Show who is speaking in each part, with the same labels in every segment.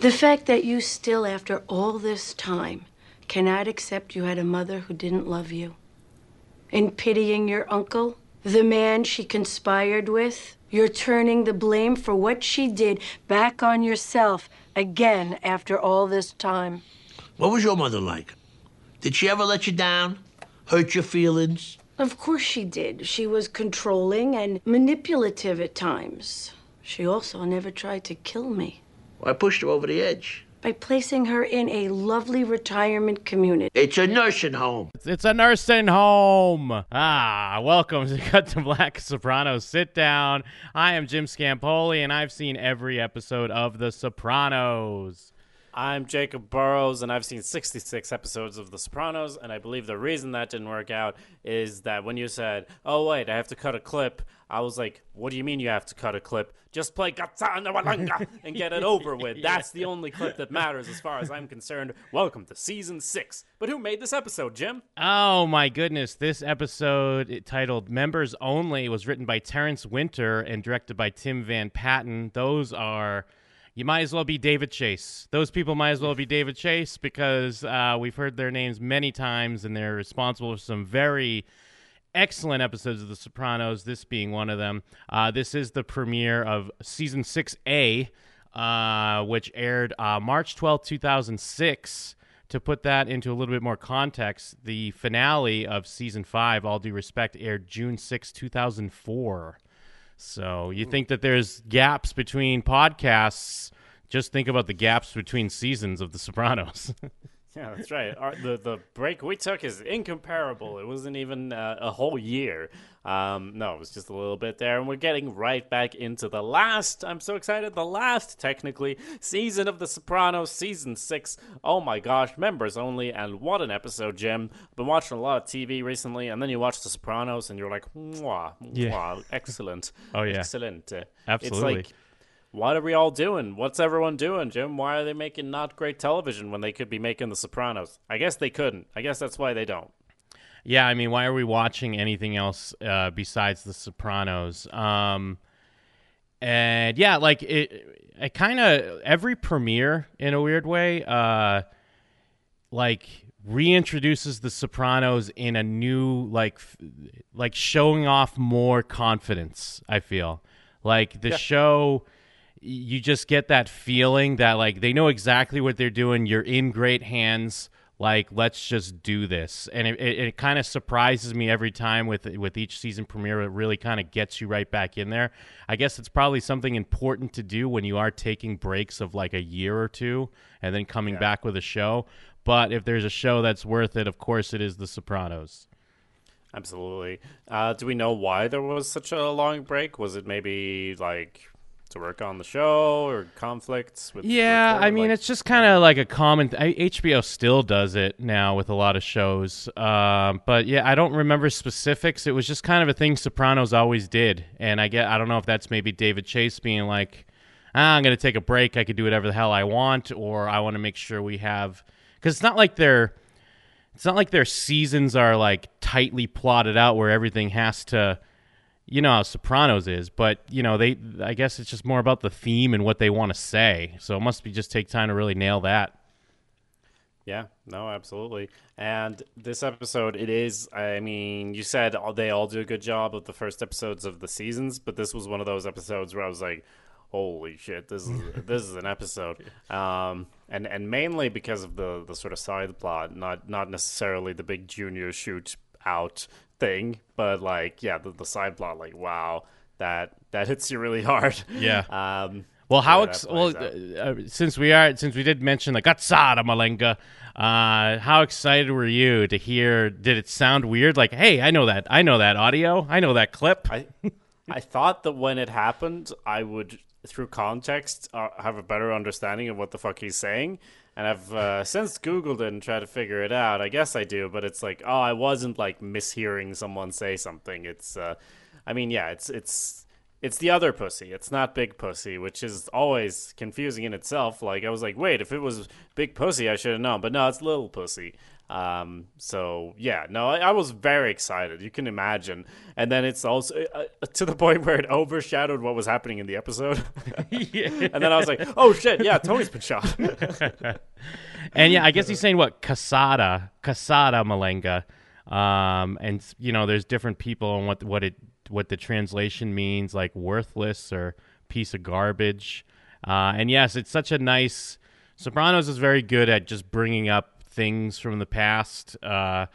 Speaker 1: The fact that you still, after all this time, cannot accept you had a mother who didn't love you. In pitying your uncle, the man she conspired with, you're turning the blame for what she did back on yourself again after all this time.
Speaker 2: What was your mother like? Did she ever let you down? Hurt your feelings?
Speaker 1: Of course she did. She was controlling and manipulative at times. She also never tried to kill me.
Speaker 2: I pushed her over the edge.
Speaker 1: By placing her in a lovely retirement community.
Speaker 2: It's a nursing home.
Speaker 3: It's a nursing home. Ah, welcome to Cut to Black Sopranos. Sit down. I am Jim Scampoli, and I've seen every episode of The Sopranos.
Speaker 4: I'm Jacob Burrows, and I've seen 66 episodes of The Sopranos, and I believe the reason that didn't work out is that when you said, "Oh wait, I have to cut a clip," I was like, "What do you mean you have to cut a clip? Just play Gazzana Walanga and get it over with. That's the only clip that matters as far as I'm concerned." Welcome to season six. But who made this episode, Jim?
Speaker 3: Oh my goodness! This episode, titled "Members Only," was written by Terence Winter and directed by Tim Van Patten. Those are you might as well be David Chase. Those people might as well be David Chase because uh, we've heard their names many times and they're responsible for some very excellent episodes of The Sopranos, this being one of them. Uh, this is the premiere of season 6A, uh, which aired uh, March 12, 2006. To put that into a little bit more context, the finale of season 5, All Due Respect, aired June 6, 2004. So you hmm. think that there's gaps between podcasts? Just think about the gaps between seasons of The Sopranos.
Speaker 4: Yeah, that's right. Our, the the break we took is incomparable. It wasn't even uh, a whole year. Um, no, it was just a little bit there, and we're getting right back into the last. I'm so excited. The last, technically, season of The Sopranos, season six. Oh my gosh, members only, and what an episode, Jim. Been watching a lot of TV recently, and then you watch The Sopranos, and you're like, mwah, mwah,
Speaker 3: Yeah.
Speaker 4: excellent.
Speaker 3: Oh, yeah.
Speaker 4: excellent. Uh,
Speaker 3: Absolutely.
Speaker 4: It's like what are we all doing? What's everyone doing, Jim? Why are they making not great television when they could be making The Sopranos? I guess they couldn't. I guess that's why they don't.
Speaker 3: Yeah, I mean, why are we watching anything else uh, besides The Sopranos? Um, and yeah, like it, it kind of every premiere in a weird way, uh, like reintroduces The Sopranos in a new like, f- like showing off more confidence. I feel like the show you just get that feeling that like they know exactly what they're doing. You're in great hands. Like let's just do this, and it, it, it kind of surprises me every time with with each season premiere. It really kind of gets you right back in there. I guess it's probably something important to do when you are taking breaks of like a year or two and then coming back with a show. But if there's a show that's worth it, of course it is The Sopranos.
Speaker 4: Absolutely. Uh, do we know why there was such a long break? Was it maybe like to work on the show or conflicts with?
Speaker 3: Yeah,
Speaker 4: record-
Speaker 3: I mean,
Speaker 4: like-
Speaker 3: it's just kind of like a common. Th- I- HBO still does it now with a lot of shows, um, but yeah, I don't remember specifics. It was just kind of a thing Sopranos always did, and I get. I don't know if that's maybe David Chase being like, ah, "I'm going to take a break. I could do whatever the hell I want," or I want to make sure we have because it's not like they're. It's not like their seasons are like tightly plotted out where everything has to you know how Sopranos is, but you know they. I guess it's just more about the theme and what they want to say. So it must be just take time to really nail that.
Speaker 4: Yeah, no, absolutely. And this episode, it is. I mean, you said all- they all do a good job of the first episodes of the seasons, but this was one of those episodes where I was like, "Holy shit, this is this is an episode." Um, and and mainly because of the the sort of side plot, not not necessarily the big junior shoot out thing, but like yeah, the, the side plot, like wow, that that hits you really hard.
Speaker 3: Yeah.
Speaker 4: Um,
Speaker 3: Well, how ex- well uh, uh, since we are since we did mention the Gazzara Malanga, uh, how excited were you to hear? Did it sound weird? Like, hey, I know that, I know that audio, I know that clip.
Speaker 4: I I thought that when it happened, I would, through context, uh, have a better understanding of what the fuck he's saying. And I've uh, since Googled it and tried to figure it out. I guess I do, but it's like, oh, I wasn't like mishearing someone say something. It's, uh, I mean, yeah, it's it's it's the other pussy. It's not big pussy, which is always confusing in itself. Like I was like, wait, if it was big pussy, I should have known, but no, it's little pussy. Um, so yeah, no, I, I, was very excited. You can imagine, and then it's also uh, uh to the point where it overshadowed what was happening in the episode. yeah. And then I was like, oh shit, yeah, Tony's been shot.
Speaker 3: and yeah, I guess he's saying what Casada, Casada Malanga. Um, and you know, there's different people and what what it what the translation means, like worthless or piece of garbage. Uh, and yes, it's such a nice. Sopranos is very good at just bringing up things from the past. Because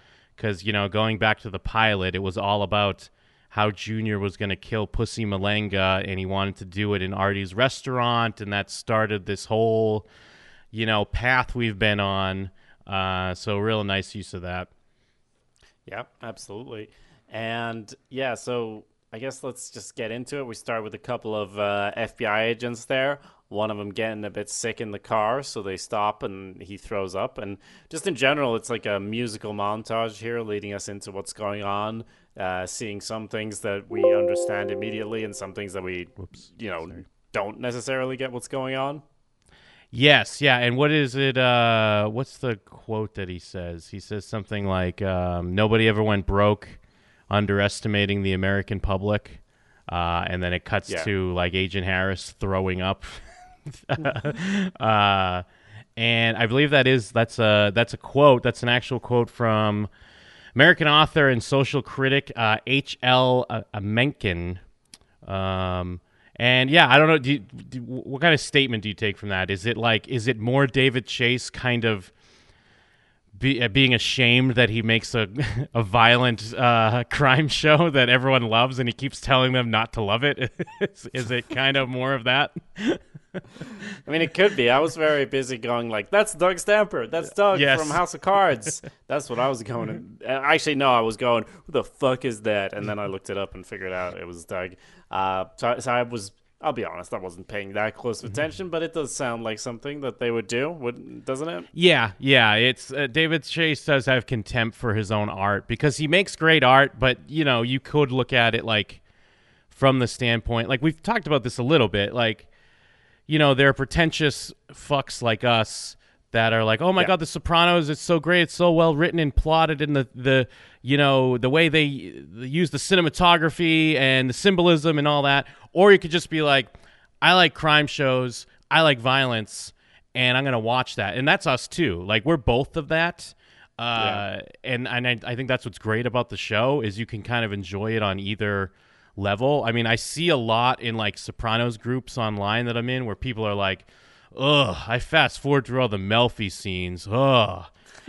Speaker 3: uh, you know, going back to the pilot, it was all about how Junior was going to kill Pussy Malanga, and he wanted to do it in Artie's restaurant, and that started this whole, you know, path we've been on. Uh, so, real nice use of that.
Speaker 4: Yeah, absolutely. And yeah, so I guess let's just get into it. We start with a couple of uh, FBI agents there. One of them getting a bit sick in the car, so they stop and he throws up. And just in general, it's like a musical montage here, leading us into what's going on, uh, seeing some things that we understand immediately and some things that we, Whoops, you know, sorry. don't necessarily get what's going on.
Speaker 3: Yes, yeah, and what is it? Uh, what's the quote that he says? He says something like, um, "Nobody ever went broke, underestimating the American public," uh, and then it cuts yeah. to like Agent Harris throwing up. uh, and I believe that is that's a that's a quote. That's an actual quote from American author and social critic H. L. Mencken. Um, and yeah, I don't know. Do you, do, what kind of statement do you take from that? Is it like, is it more David Chase kind of be, uh, being ashamed that he makes a a violent uh, crime show that everyone loves, and he keeps telling them not to love it? is, is it kind of more of that?
Speaker 4: I mean, it could be. I was very busy going like, "That's Doug Stamper. That's Doug yes. from House of Cards." That's what I was going. To, actually, no, I was going, "Who the fuck is that?" And then I looked it up and figured out it was Doug. Uh, so, so I was. I'll be honest, I wasn't paying that close of mm-hmm. attention, but it does sound like something that they would do, would, doesn't it?
Speaker 3: Yeah, yeah. It's uh, David Chase does have contempt for his own art because he makes great art, but you know, you could look at it like from the standpoint, like we've talked about this a little bit, like you know, there are pretentious fucks like us that are like, "Oh my yeah. god, The Sopranos! It's so great! It's so well written and plotted, and the the you know the way they, they use the cinematography and the symbolism and all that." Or you could just be like, "I like crime shows. I like violence, and I'm gonna watch that." And that's us too. Like we're both of that. Uh, yeah. and and I, I think that's what's great about the show is you can kind of enjoy it on either level. I mean, I see a lot in like Sopranos groups online that I'm in where people are like, "Ugh, I fast forward through all the Melfi scenes." Ugh.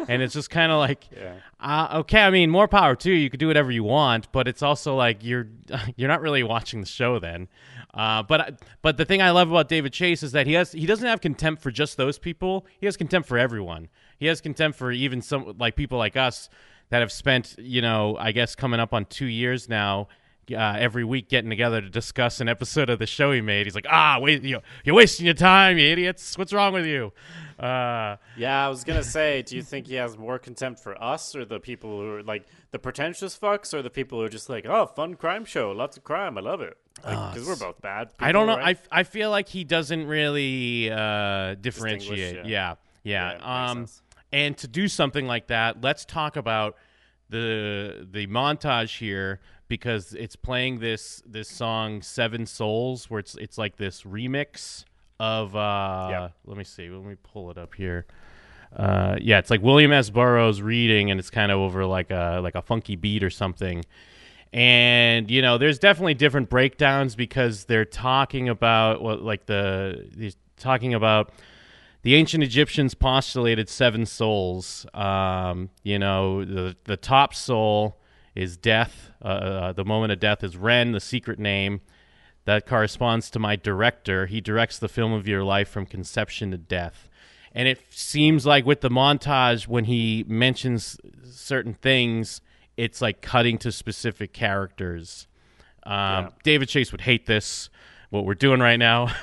Speaker 3: and it's just kind of like, yeah. uh, okay, I mean, more power to you. You could do whatever you want, but it's also like you're you're not really watching the show then. Uh, but but the thing I love about David Chase is that he has he doesn't have contempt for just those people. He has contempt for everyone. He has contempt for even some like people like us that have spent you know I guess coming up on two years now uh, every week getting together to discuss an episode of the show he made. He's like, ah, wait, you, you're wasting your time, you idiots. What's wrong with you? Uh,
Speaker 4: yeah, I was gonna say, do you think he has more contempt for us or the people who are like the pretentious fucks, or the people who are just like, oh, fun crime show, lots of crime, I love it, because like, we're both bad. People,
Speaker 3: I don't know.
Speaker 4: Right?
Speaker 3: I I feel like he doesn't really uh, differentiate. Yeah, yeah. yeah. um, and to do something like that, let's talk about the the montage here because it's playing this this song Seven Souls where it's it's like this remix of uh yeah. let me see, let me pull it up here. Uh yeah, it's like William S. Burroughs reading and it's kind of over like a like a funky beat or something. And you know, there's definitely different breakdowns because they're talking about what well, like the he's talking about the ancient Egyptians postulated seven souls. Um, you know, the the top soul is death. Uh, uh, the moment of death is Ren, the secret name. That corresponds to my director. He directs the film of your life from conception to death. And it seems like with the montage, when he mentions certain things, it's like cutting to specific characters. Um, yeah. David Chase would hate this, what we're doing right now.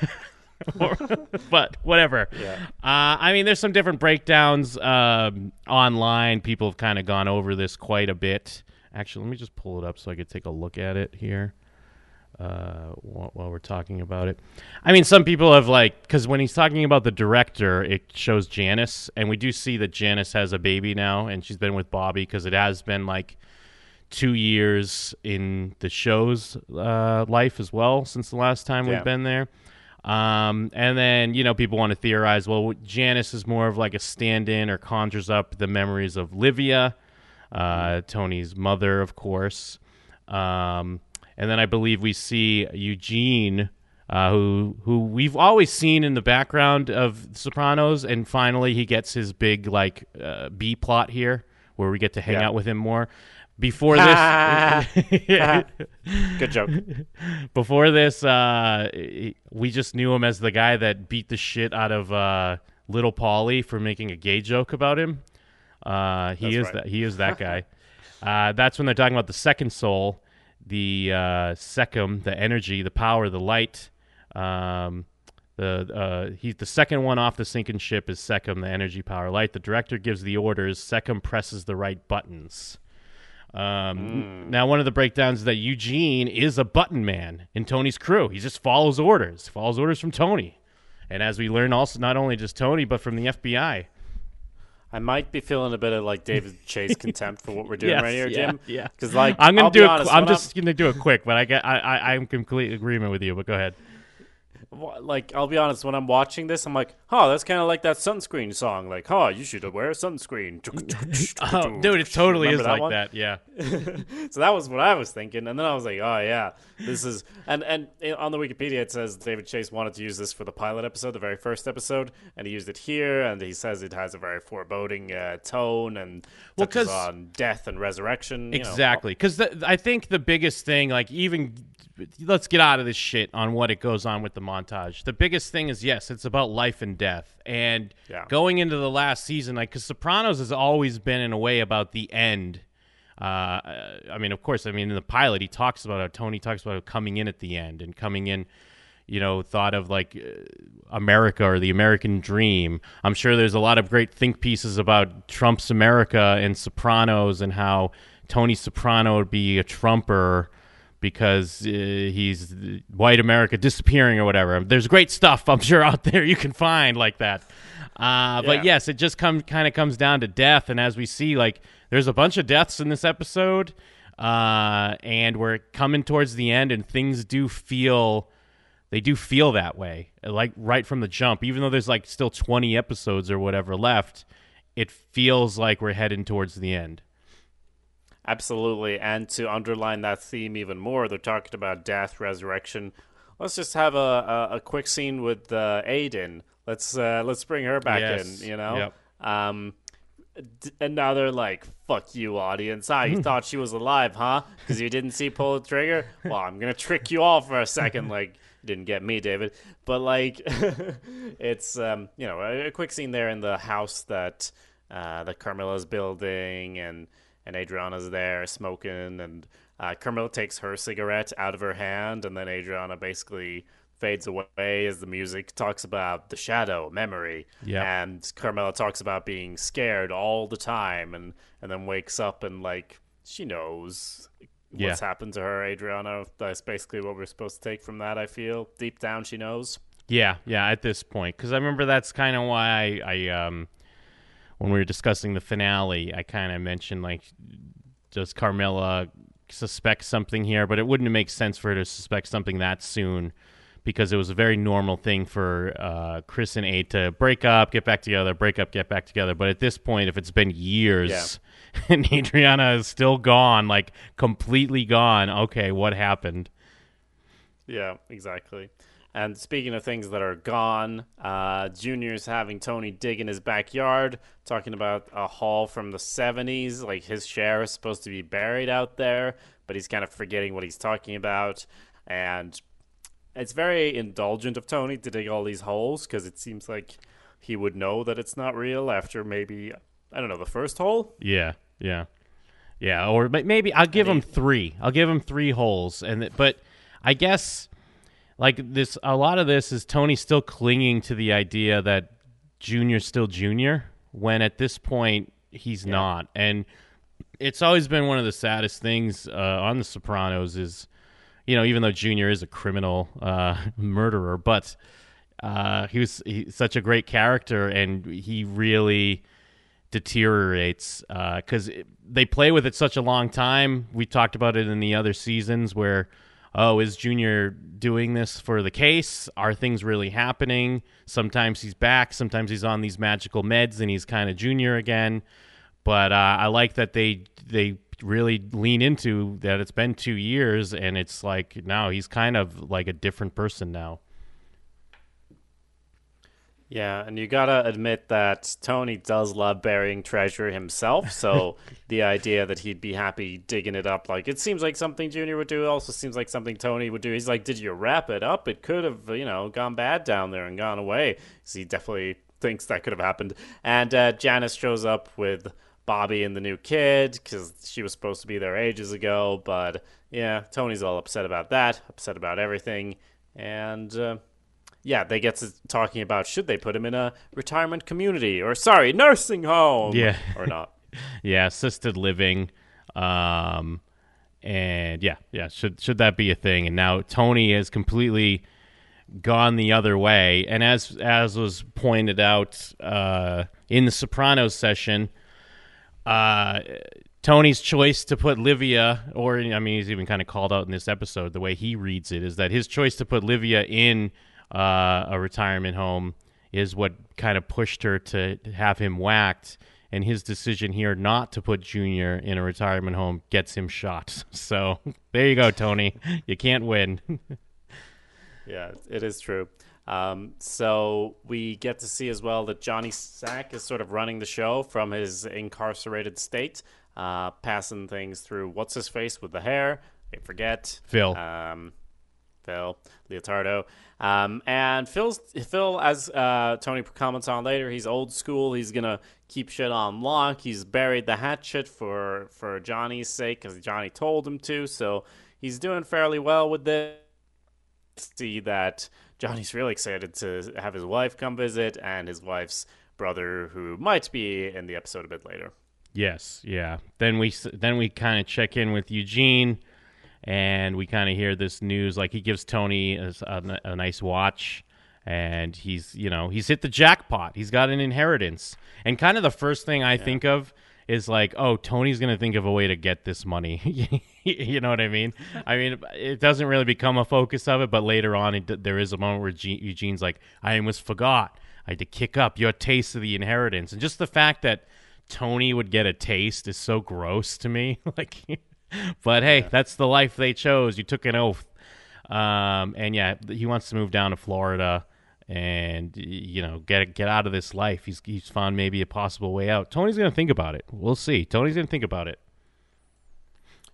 Speaker 3: but whatever. Yeah. Uh, I mean, there's some different breakdowns um, online. People have kind of gone over this quite a bit. Actually, let me just pull it up so I could take a look at it here. uh, while, while we're talking about it. I mean, some people have like because when he's talking about the director, it shows Janice, and we do see that Janice has a baby now, and she's been with Bobby because it has been like two years in the show's uh, life as well since the last time
Speaker 4: Yeah.
Speaker 3: we've been there. Um, and then you know people want to theorize. Well, Janice is more of like a stand-in or conjures up the memories of Livia, uh, Tony's mother, of course. Um, and then I believe we see Eugene, uh, who who we've always seen in the background of Sopranos, and finally he gets his big like uh, B plot here, where we get to hang
Speaker 4: Yeah.
Speaker 3: out with him more. Before this,
Speaker 4: Good joke.
Speaker 3: before this, uh, we just knew him as the guy that beat the shit out of uh, Little Paulie for making a gay joke about him. Uh, he
Speaker 4: That's
Speaker 3: is
Speaker 4: right.
Speaker 3: that. He is that guy. uh, that's when they're talking about the second soul, the uh, Sekhem, the energy, the power, the light. Um, the uh, he's the second one off the sinking ship is Sekhem, the energy, power, light. The director gives the orders. Sekhem presses the right buttons. Um, Now, one of the breakdowns is that Eugene is a button man in Tony's crew. He just follows orders, follows orders from Tony. And as we learn, also not only just Tony, but from the FBI.
Speaker 4: I might be feeling a bit of like David Chase contempt for what we're doing
Speaker 3: Yes,
Speaker 4: right here,
Speaker 3: yeah,
Speaker 4: Jim.
Speaker 3: yeah.
Speaker 4: Because like
Speaker 3: I'm gonna
Speaker 4: I'll
Speaker 3: do it.
Speaker 4: honest,
Speaker 3: I'm just gonna do it quick, but I get. I, I I'm in complete agreement with you. But go ahead.
Speaker 4: Like I'll be honest, when I'm watching this, I'm like, oh, that's kind of like that sunscreen song. Like, oh, you should wear sunscreen.
Speaker 3: Oh, dude, it totally
Speaker 4: Remember
Speaker 3: is
Speaker 4: that
Speaker 3: like
Speaker 4: one?
Speaker 3: that. Yeah.
Speaker 4: so that was what I was thinking, and then I was like, oh yeah, this is and and on the Wikipedia it says David Chase wanted to use this for the pilot episode, the very first episode, and he used it here, and he says it has a very foreboding uh, tone and
Speaker 3: Well,
Speaker 4: touches on death and resurrection. you know.
Speaker 3: Exactly, because I think the biggest thing, like even let's get out of this shit on what it goes on with the montage. The biggest thing is yes, it's about life and death, and
Speaker 4: Yeah.
Speaker 3: going into the last season, like because Sopranos has always been in a way about the end. Uh, I mean, of course, I mean in the pilot he talks about how Tony talks about coming in at the end and coming in. You know, thought of like uh, America or the American dream. I'm sure there's a lot of great think pieces about Trump's America and Sopranos and how Tony Soprano would be a Trumper because uh, he's white America disappearing or whatever. There's great stuff I'm sure out there you can find like that. Uh, But yes, it just come kind of comes down to death, and as we see, like there's a bunch of deaths in this episode, uh, and we're coming towards the end, and things do feel they do feel that way, like right from the jump. Even though there's like still 20 episodes or whatever left, it feels like we're heading towards the end.
Speaker 4: Absolutely. And to underline that theme even more, they're talking about death, resurrection. Let's just have a, a, a quick scene with uh, Aiden. Let's uh, let's bring her back
Speaker 3: Yes.
Speaker 4: in. You know.
Speaker 3: Yep.
Speaker 4: Um, d- and now they're like, "Fuck you, audience! Ah, you thought she was alive, huh? Because you didn't see pull the trigger. Well, I'm gonna trick you all for a second. Like, you didn't get me, David. But like, it's um, you know, a, a quick scene there in the house that uh, that Carmela's building, and and Adriana's there smoking, and uh, Carmela takes her cigarette out of her hand, and then Adriana basically fades away as the music talks about the shadow memory
Speaker 3: Yeah.
Speaker 4: and Carmela talks about being scared all the time and and then wakes up and like she knows
Speaker 3: Yeah.
Speaker 4: what's happened to her Adriana that's basically what we're supposed to take from that I feel deep down she knows
Speaker 3: Yeah, yeah. At this point, because I remember that's kind of why I, I, um, when we were discussing the finale, I kind of mentioned like, does Carmela suspect something here? But it wouldn't make sense for her to suspect something that soon, because it was a very normal thing for uh, Chris and Ade to break up, get back together, break up, get back together. But at this point, if it's been years and Adriana is still gone, like completely gone, okay, what happened?
Speaker 4: Yeah, exactly. And speaking of things that are gone, uh, Junior's having Tony dig in his backyard, talking about a haul from the 70s. Like his share is supposed to be buried out there, but he's kind of forgetting what he's talking about. And it's very indulgent of Tony to dig all these holes because it seems like he would know that it's not real after maybe, I don't know, the first hole?
Speaker 3: Yeah, yeah, yeah. Or maybe I'll give him three. I'll give him three holes, and th- but I guess like this, a lot of this is Tony still clinging to the idea that Junior's still Junior when at this point he's not, and it's always been one of the saddest things uh, on The Sopranos is you know, even though Junior is a criminal uh, murderer, but uh, he was he's such a great character, and he really deteriorates because they play with it such a long time. We talked about it in the other seasons where, oh, is Junior doing this for the case? Are things really happening? Sometimes he's back, sometimes he's on these magical meds, and he's kind of Junior again. But uh, I like that they they really lean into that. It's been two years, and it's like now he's kind of like a different person now.
Speaker 4: Yeah, and you gotta admit that Tony does love burying treasure himself. So the idea that he'd be happy digging it up, like it seems like something Junior would do. Also seems like something Tony would do. He's like, "Did you wrap it up? It could have, you know, gone bad down there and gone away." So he definitely thinks that could have happened. And uh, Janice shows up with Bobby and the new kid because she was supposed to be there ages ago. But yeah, Tony's all upset about that, upset about everything, and. Uh, yeah, they get to talking about should they put him in a retirement community or sorry, nursing home,
Speaker 3: Yeah.
Speaker 4: or not.
Speaker 3: yeah, assisted living, um, and yeah, yeah. Should should that be a thing? And now Tony has completely gone the other way. And as as was pointed out uh, in the Sopranos session, uh, Tony's choice to put Livia, or I mean, he's even kind of called out in this episode. The way he reads it is that his choice to put Livia in uh, a retirement home is what kind of pushed her to have him whacked. And his decision here not to put Junior in a retirement home gets him shot. So there you go, Tony. You can't win.
Speaker 4: Yeah, it is true. Um, so we get to see as well that Johnny Sack is sort of running the show from his incarcerated state, uh, passing things through what's his face with the hair. I forget
Speaker 3: Phil.
Speaker 4: Um, Phil Leotardo. Um, and Phil's Phil, as uh, Tony comments on later, he's old school. He's gonna keep shit on lock. He's buried the hatchet for for Johnny's sake because Johnny told him to. So he's doing fairly well with this. See that Johnny's really excited to have his wife come visit and his wife's brother, who might be in the episode a bit later.
Speaker 3: Yes, yeah. Then we then we kind of check in with Eugene, and we kind of hear this news. Like he gives Tony a nice watch, and he's you know he's hit the jackpot. He's got an inheritance, and kind of the first thing I think of is like, oh, Tony's gonna think of a way to get this money. you know what I mean? I mean, it doesn't really become a focus of it, but later on, it, there is a moment where Ge- Eugene's like, I almost forgot. I had to kick up your taste of the inheritance, and just the fact that Tony would get a taste is so gross to me. like, but hey, that's the life they chose. You took an oath, um, and yeah, he wants to move down to Florida and you know get get out of this life. He's he's found maybe a possible way out. Tony's gonna think about it. We'll see. Tony's gonna think about it.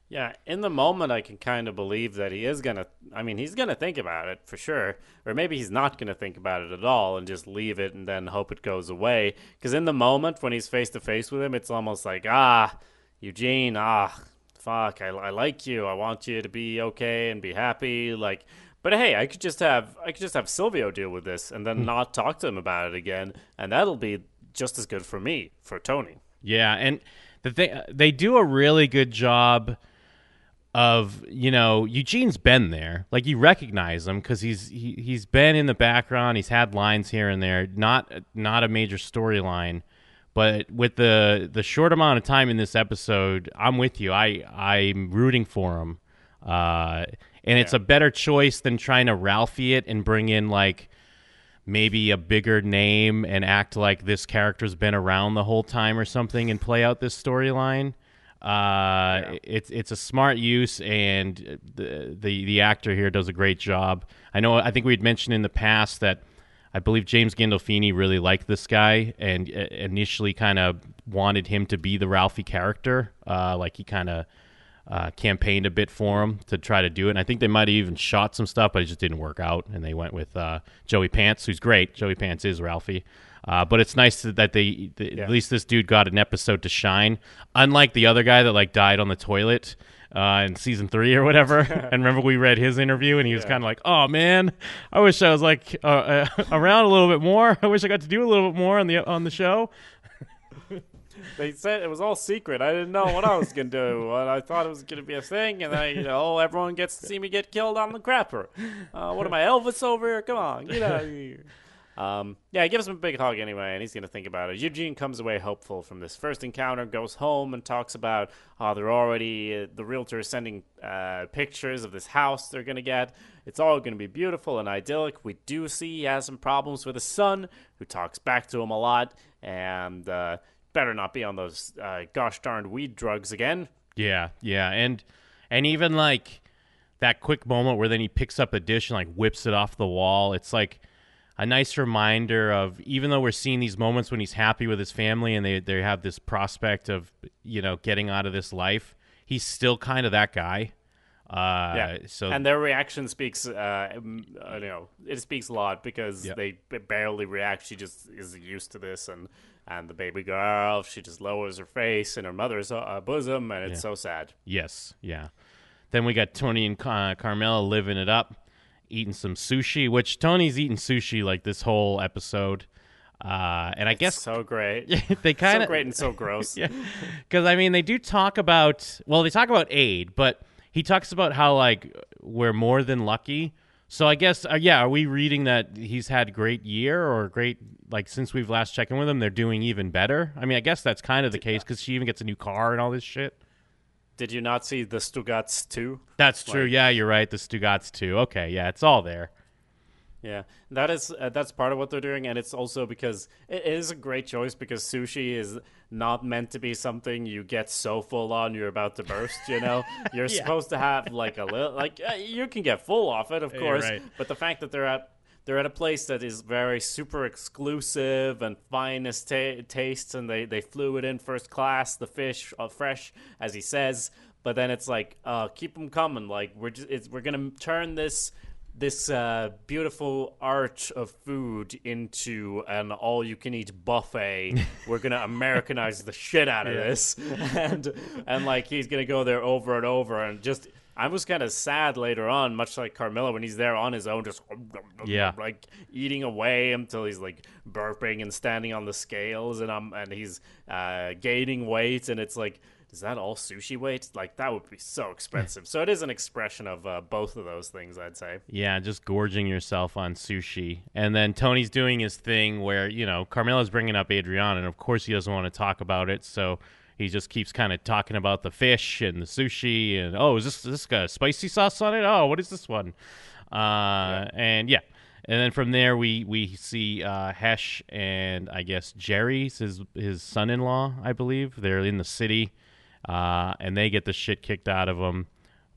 Speaker 4: Yeah, in the moment, I can kind of believe that he is gonna. I mean, he's gonna think about it for sure, or maybe he's not gonna think about it at all and just leave it and then hope it goes away. Because in the moment when he's face to face with him, it's almost like, ah, Eugene, ah, fuck, I, I like you, I want you to be okay and be happy, like. But hey, I could just have I could just have Silvio deal with this and then hmm. not talk to him about it again, and that'll be just as good for me, for Tony.
Speaker 3: Yeah, and the thing uh, they do a really good job of you know Eugene's been there, like you recognize him because he's he, he's been in the background. He's had lines here and there, not not a major storyline, but with the the short amount of time in this episode, I'm with you. I I'm rooting for him, uh, and it's a better choice than trying to Ralphie it and bring in like maybe a bigger name and act like this character's been around the whole time or something and play out this storyline. Uh, It's it's a smart use, and the, the the actor here does a great job. I know. I think we had mentioned in the past that I believe James Gandolfini really liked this guy and uh, initially kind of wanted him to be the Ralphie character. Uh, like he kind of uh, campaigned a bit for him to try to do it. And I think they might have even shot some stuff, but it just didn't work out. And they went with uh, Joey Pants, who's great. Joey Pants is Ralphie. Uh, but it's nice that they, th- at least this dude got an episode to shine. Unlike the other guy that like died on the toilet uh, in season three or whatever. and remember we read his interview and he was kind of like, "Oh man, I wish I was like uh, uh, around a little bit more. I wish I got to do a little bit more on the on the show."
Speaker 4: they said it was all secret. I didn't know what I was gonna do. And I thought it was gonna be a thing, and then you know, everyone gets to see me get killed on the crapper. Uh, what am I, Elvis over here? Come on, get out of here. Um, yeah, he gives him a big hug anyway, and he's going to think about it. Eugene comes away hopeful from this first encounter, goes home and talks about how they're already, uh, the realtor is sending uh, pictures of this house they're going to get. It's all going to be beautiful and idyllic. We do see he has some problems with his son, who talks back to him a lot, and uh, better not be on those uh, gosh darned weed drugs again.
Speaker 3: Yeah, yeah, and and even like that quick moment where then he picks up a dish and like whips it off the wall. It's like a nice reminder of even though we're seeing these moments when he's happy with his family and they they have this prospect of you know getting out of this life, he's still kind of that guy. Uh,
Speaker 4: yeah.
Speaker 3: So
Speaker 4: and their reaction speaks, uh, you know, it speaks a lot because
Speaker 3: Yep.
Speaker 4: they barely react. She just is used to this, and and the baby girl, she just lowers her face in her mother's uh, bosom, and it's so sad.
Speaker 3: Yes, yeah. Then we got Tony and Ca- Carmela living it up, eating some sushi. Which Tony's eating sushi like this whole episode, uh, and I guess
Speaker 4: So great,
Speaker 3: they kind
Speaker 4: so
Speaker 3: of
Speaker 4: great and so gross.
Speaker 3: yeah, because I mean they do talk about well they talk about Ade, but he talks about how like we're more than lucky. So I guess uh, yeah, are we reading that he's had great year or great like since we've last checked in with him, they're doing even better? I mean, I guess that's kind of the case because she even gets a new car and all this shit.
Speaker 4: Did you not see the Stugots too?
Speaker 3: That's true.
Speaker 4: Like-
Speaker 3: yeah, you're right. The Stugots too. Okay, yeah, it's all there.
Speaker 4: Yeah, that is uh, that's part of what they're doing, and it's also because it is a great choice because sushi is not meant to be something you get so full on you're about to burst. You know, you're supposed to have like a little like uh, you can get full off it, of course,
Speaker 3: right.
Speaker 4: but the fact that they're at they're at a place that is very super exclusive and finest ta- tastes, and they they flew it in first class, the fish uh, fresh as he says. But then it's like, uh, keep them coming. Like we're just it's, we're gonna turn this this uh, beautiful art of food into an all-you-can-eat buffet. We're gonna Americanize the shit out of this, and and like he's gonna go there over and over, and just I was kind of sad later on, much like Carmela when he's there on his own, just
Speaker 3: Yeah.
Speaker 4: like eating away until he's like burping and standing on the scales, and um and he's uh, gaining weight, and it's like. Is that all sushi weight? Like that would be so expensive. so it is an expression of uh, both of those things, I'd say.
Speaker 3: Yeah, just gorging yourself on sushi. And then Tony's doing his thing where, you know, Carmela's bringing up Adrian, and of course he doesn't want to talk about it. So he just keeps kind of talking about the fish and the sushi. And, oh, is this, this got a spicy sauce on it? Oh, what is this one? Uh, And yeah. And then from there, we, we see uh, Hesh and I guess Jerry's his, his son in law, I believe. They're in the city, uh, and they get the shit kicked out of them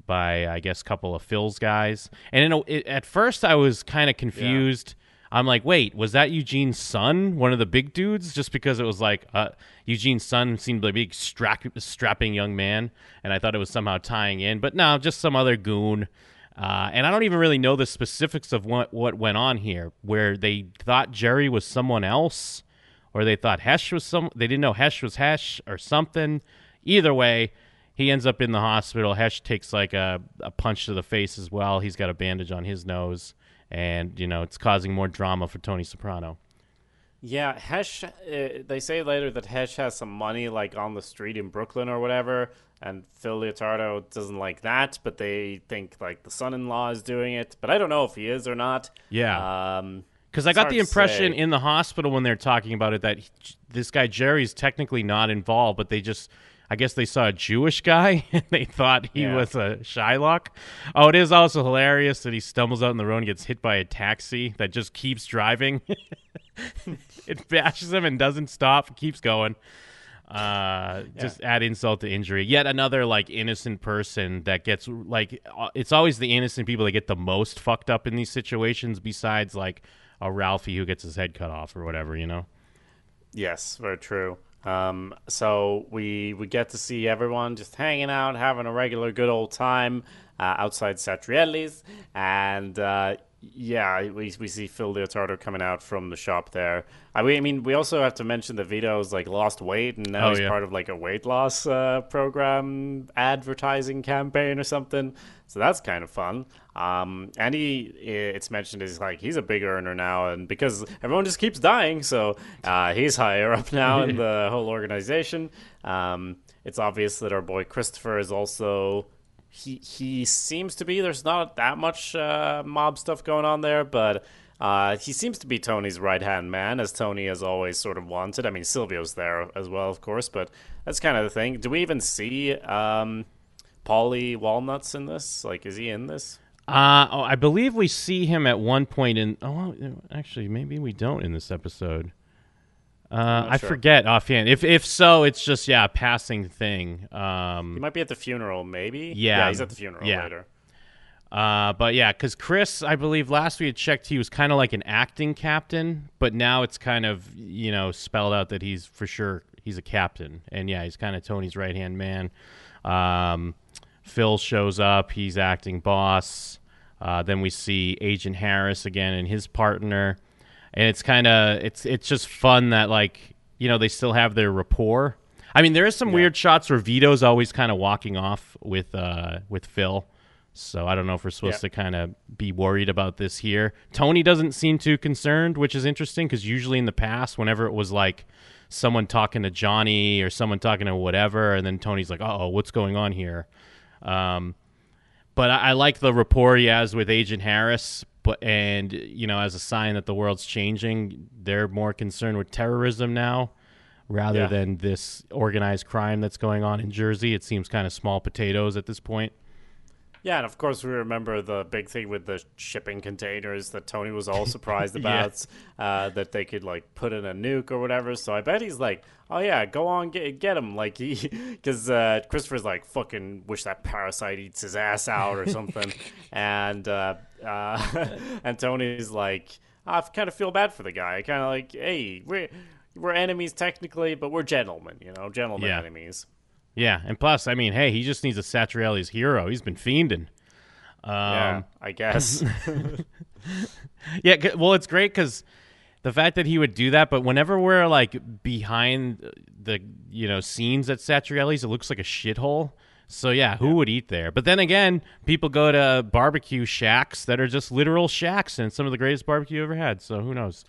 Speaker 3: by I guess a couple of Phil's guys. And in a, it, at first I was kind of confused. I'm like, wait, was that Eugene's son, one of the big dudes? Just because it was like uh, Eugene's son seemed like a big strap- strapping young man, and I thought it was somehow tying in, but no, just some other goon. Uh, and I don't even really know the specifics of what what went on here, where they thought Jerry was someone else, or they thought Hesh was some. They didn't know Hesh was Hesh or something. Either way, he ends up in the hospital. Hesh takes like a, a punch to the face as well. He's got a bandage on his nose, and you know it's causing more drama for Tony Soprano.
Speaker 4: Yeah, Hesh. Uh, they say later that Hesh has some money, like on the street in Brooklyn or whatever, and Phil Leotardo doesn't like that, but they think like the son-in-law is doing it. But I don't know if he is or not.
Speaker 3: Yeah.
Speaker 4: Um,
Speaker 3: Because I got the impression in the hospital when they're talking about it that he, this guy Jerry's technically not involved, but they just, I guess they saw a Jewish guy and they thought he
Speaker 4: Yeah.
Speaker 3: was a Shylock. Oh, it is also hilarious that he stumbles out in the road and gets hit by a taxi that just keeps driving. it bashes him and doesn't stop, keeps going. Uh, just add insult to injury. Yet another like innocent person that gets like uh, it's always the innocent people that get the most fucked up in these situations. Besides like a Ralphie who gets his head cut off or whatever, you know.
Speaker 4: Yes, very true. Um, so we we get to see everyone just hanging out, having a regular good old time uh, outside Satriale's, and uh, yeah, we we see Phil Leotardo coming out from the shop there. I mean, I mean, we also have to mention that Vito's like lost weight, and now
Speaker 3: Oh,
Speaker 4: he's
Speaker 3: yeah.
Speaker 4: part of like a weight loss uh, program, advertising campaign or something. So that's kind of fun. Um, and he, it's mentioned is like he's a big earner now, and because everyone just keeps dying, so uh, he's higher up now in the whole organization. Um, it's obvious that our boy Christopher is also he he seems to be. There's not that much uh, mob stuff going on there, but uh, he seems to be Tony's right hand man, as Tony has always sort of wanted. I mean, Silvio's there as well, of course, but that's kind of the thing. Do we even see um, Paulie Walnuts in this? Like, is he in this?
Speaker 3: Uh, oh, I believe we see him at one point in. Oh, actually, maybe we don't in this episode. Uh, I
Speaker 4: sure.
Speaker 3: forget offhand. If if so, it's just yeah, a passing thing. Um,
Speaker 4: He might be at the funeral, maybe.
Speaker 3: Yeah,
Speaker 4: he's at the funeral
Speaker 3: yeah.
Speaker 4: later.
Speaker 3: Uh, but yeah, because Chris, I believe last we had checked, he was kind of like an acting captain, but now it's kind of you know spelled out that he's for sure he's a captain, and yeah, he's kind of Tony's right hand man. Um, Phil shows up, he's acting boss. Uh, then we see Agent Harris again and his partner, and it's kind of it's it's just fun that like you know they still have their rapport. I mean, there is some weird shots where Vito's always kind of walking off with uh, with Phil. So I don't know if we're supposed
Speaker 4: Yeah.
Speaker 3: to kind of be worried about this here. Tony doesn't seem too concerned, which is interesting because usually in the past, whenever it was like someone talking to Johnny or someone talking to whatever, and then Tony's like, "Oh, what's going on here?" Um, but I, I like the rapport he has with Agent Harris. But and you know, as a sign that the world's changing, they're more concerned with terrorism now rather
Speaker 4: Yeah.
Speaker 3: than this organized crime that's going on in Jersey. It seems kind of small potatoes at this point.
Speaker 4: Yeah, and of course we remember the big thing with the shipping containers that Tony was all surprised about, uh, that they could like put in a nuke or whatever. So I bet he's like, "Oh yeah, go on, get get him!" Like he, because uh, Christopher's like, "Fucking wish that parasite eats his ass out or something," and uh, uh, and Tony's like, "I kind of feel bad for the guy. Kind of like, hey, we're we're enemies technically, but we're gentlemen, you know, gentlemen
Speaker 3: Yeah.
Speaker 4: enemies."
Speaker 3: Yeah, and plus, I mean, hey, he just needs a Satriale's hero. He's been fiending.
Speaker 4: yeah,
Speaker 3: Um,
Speaker 4: I guess.
Speaker 3: Yeah, well, it's great because the fact that he would do that, but whenever we're like behind the you know scenes at Satriale's, it looks like a shithole. So yeah, who would eat there? But then again, people go to barbecue shacks that are just literal shacks, and some of the greatest barbecue you ever had. So who knows?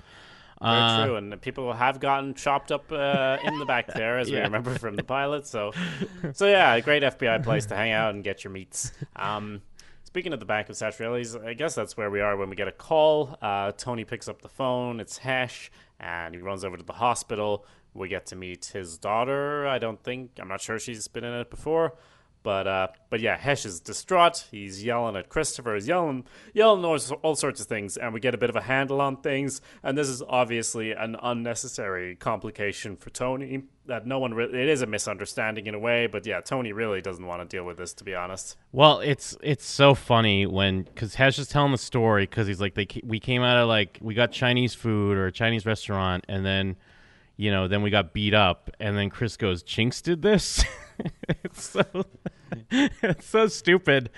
Speaker 4: Very
Speaker 3: Uh,
Speaker 4: true, and people have gotten chopped up uh, in the back there, as we remember from the pilot. So, so yeah, a great FBI place to hang out and get your meats. Um, speaking of the back of Satriale's, I guess that's where we are when we get a call. Uh, Tony picks up the phone. It's Hesh, and he runs over to the hospital. We get to meet his daughter. I don't think I'm not sure she's been in it before. But uh, but yeah, Hesh is distraught. He's yelling at Christopher. He's yelling, yelling all, all sorts of things, and we get a bit of a handle on things. And this is obviously an unnecessary complication for Tony. That no one really. It is a misunderstanding in a way, but yeah, Tony really doesn't want to deal with this, to be honest.
Speaker 3: Well, it's it's so funny when because Hesh is telling the story because he's like they we came out of like we got Chinese food or a Chinese restaurant and then you know then we got beat up and then Chris goes Chinks did this. it's so it's so stupid.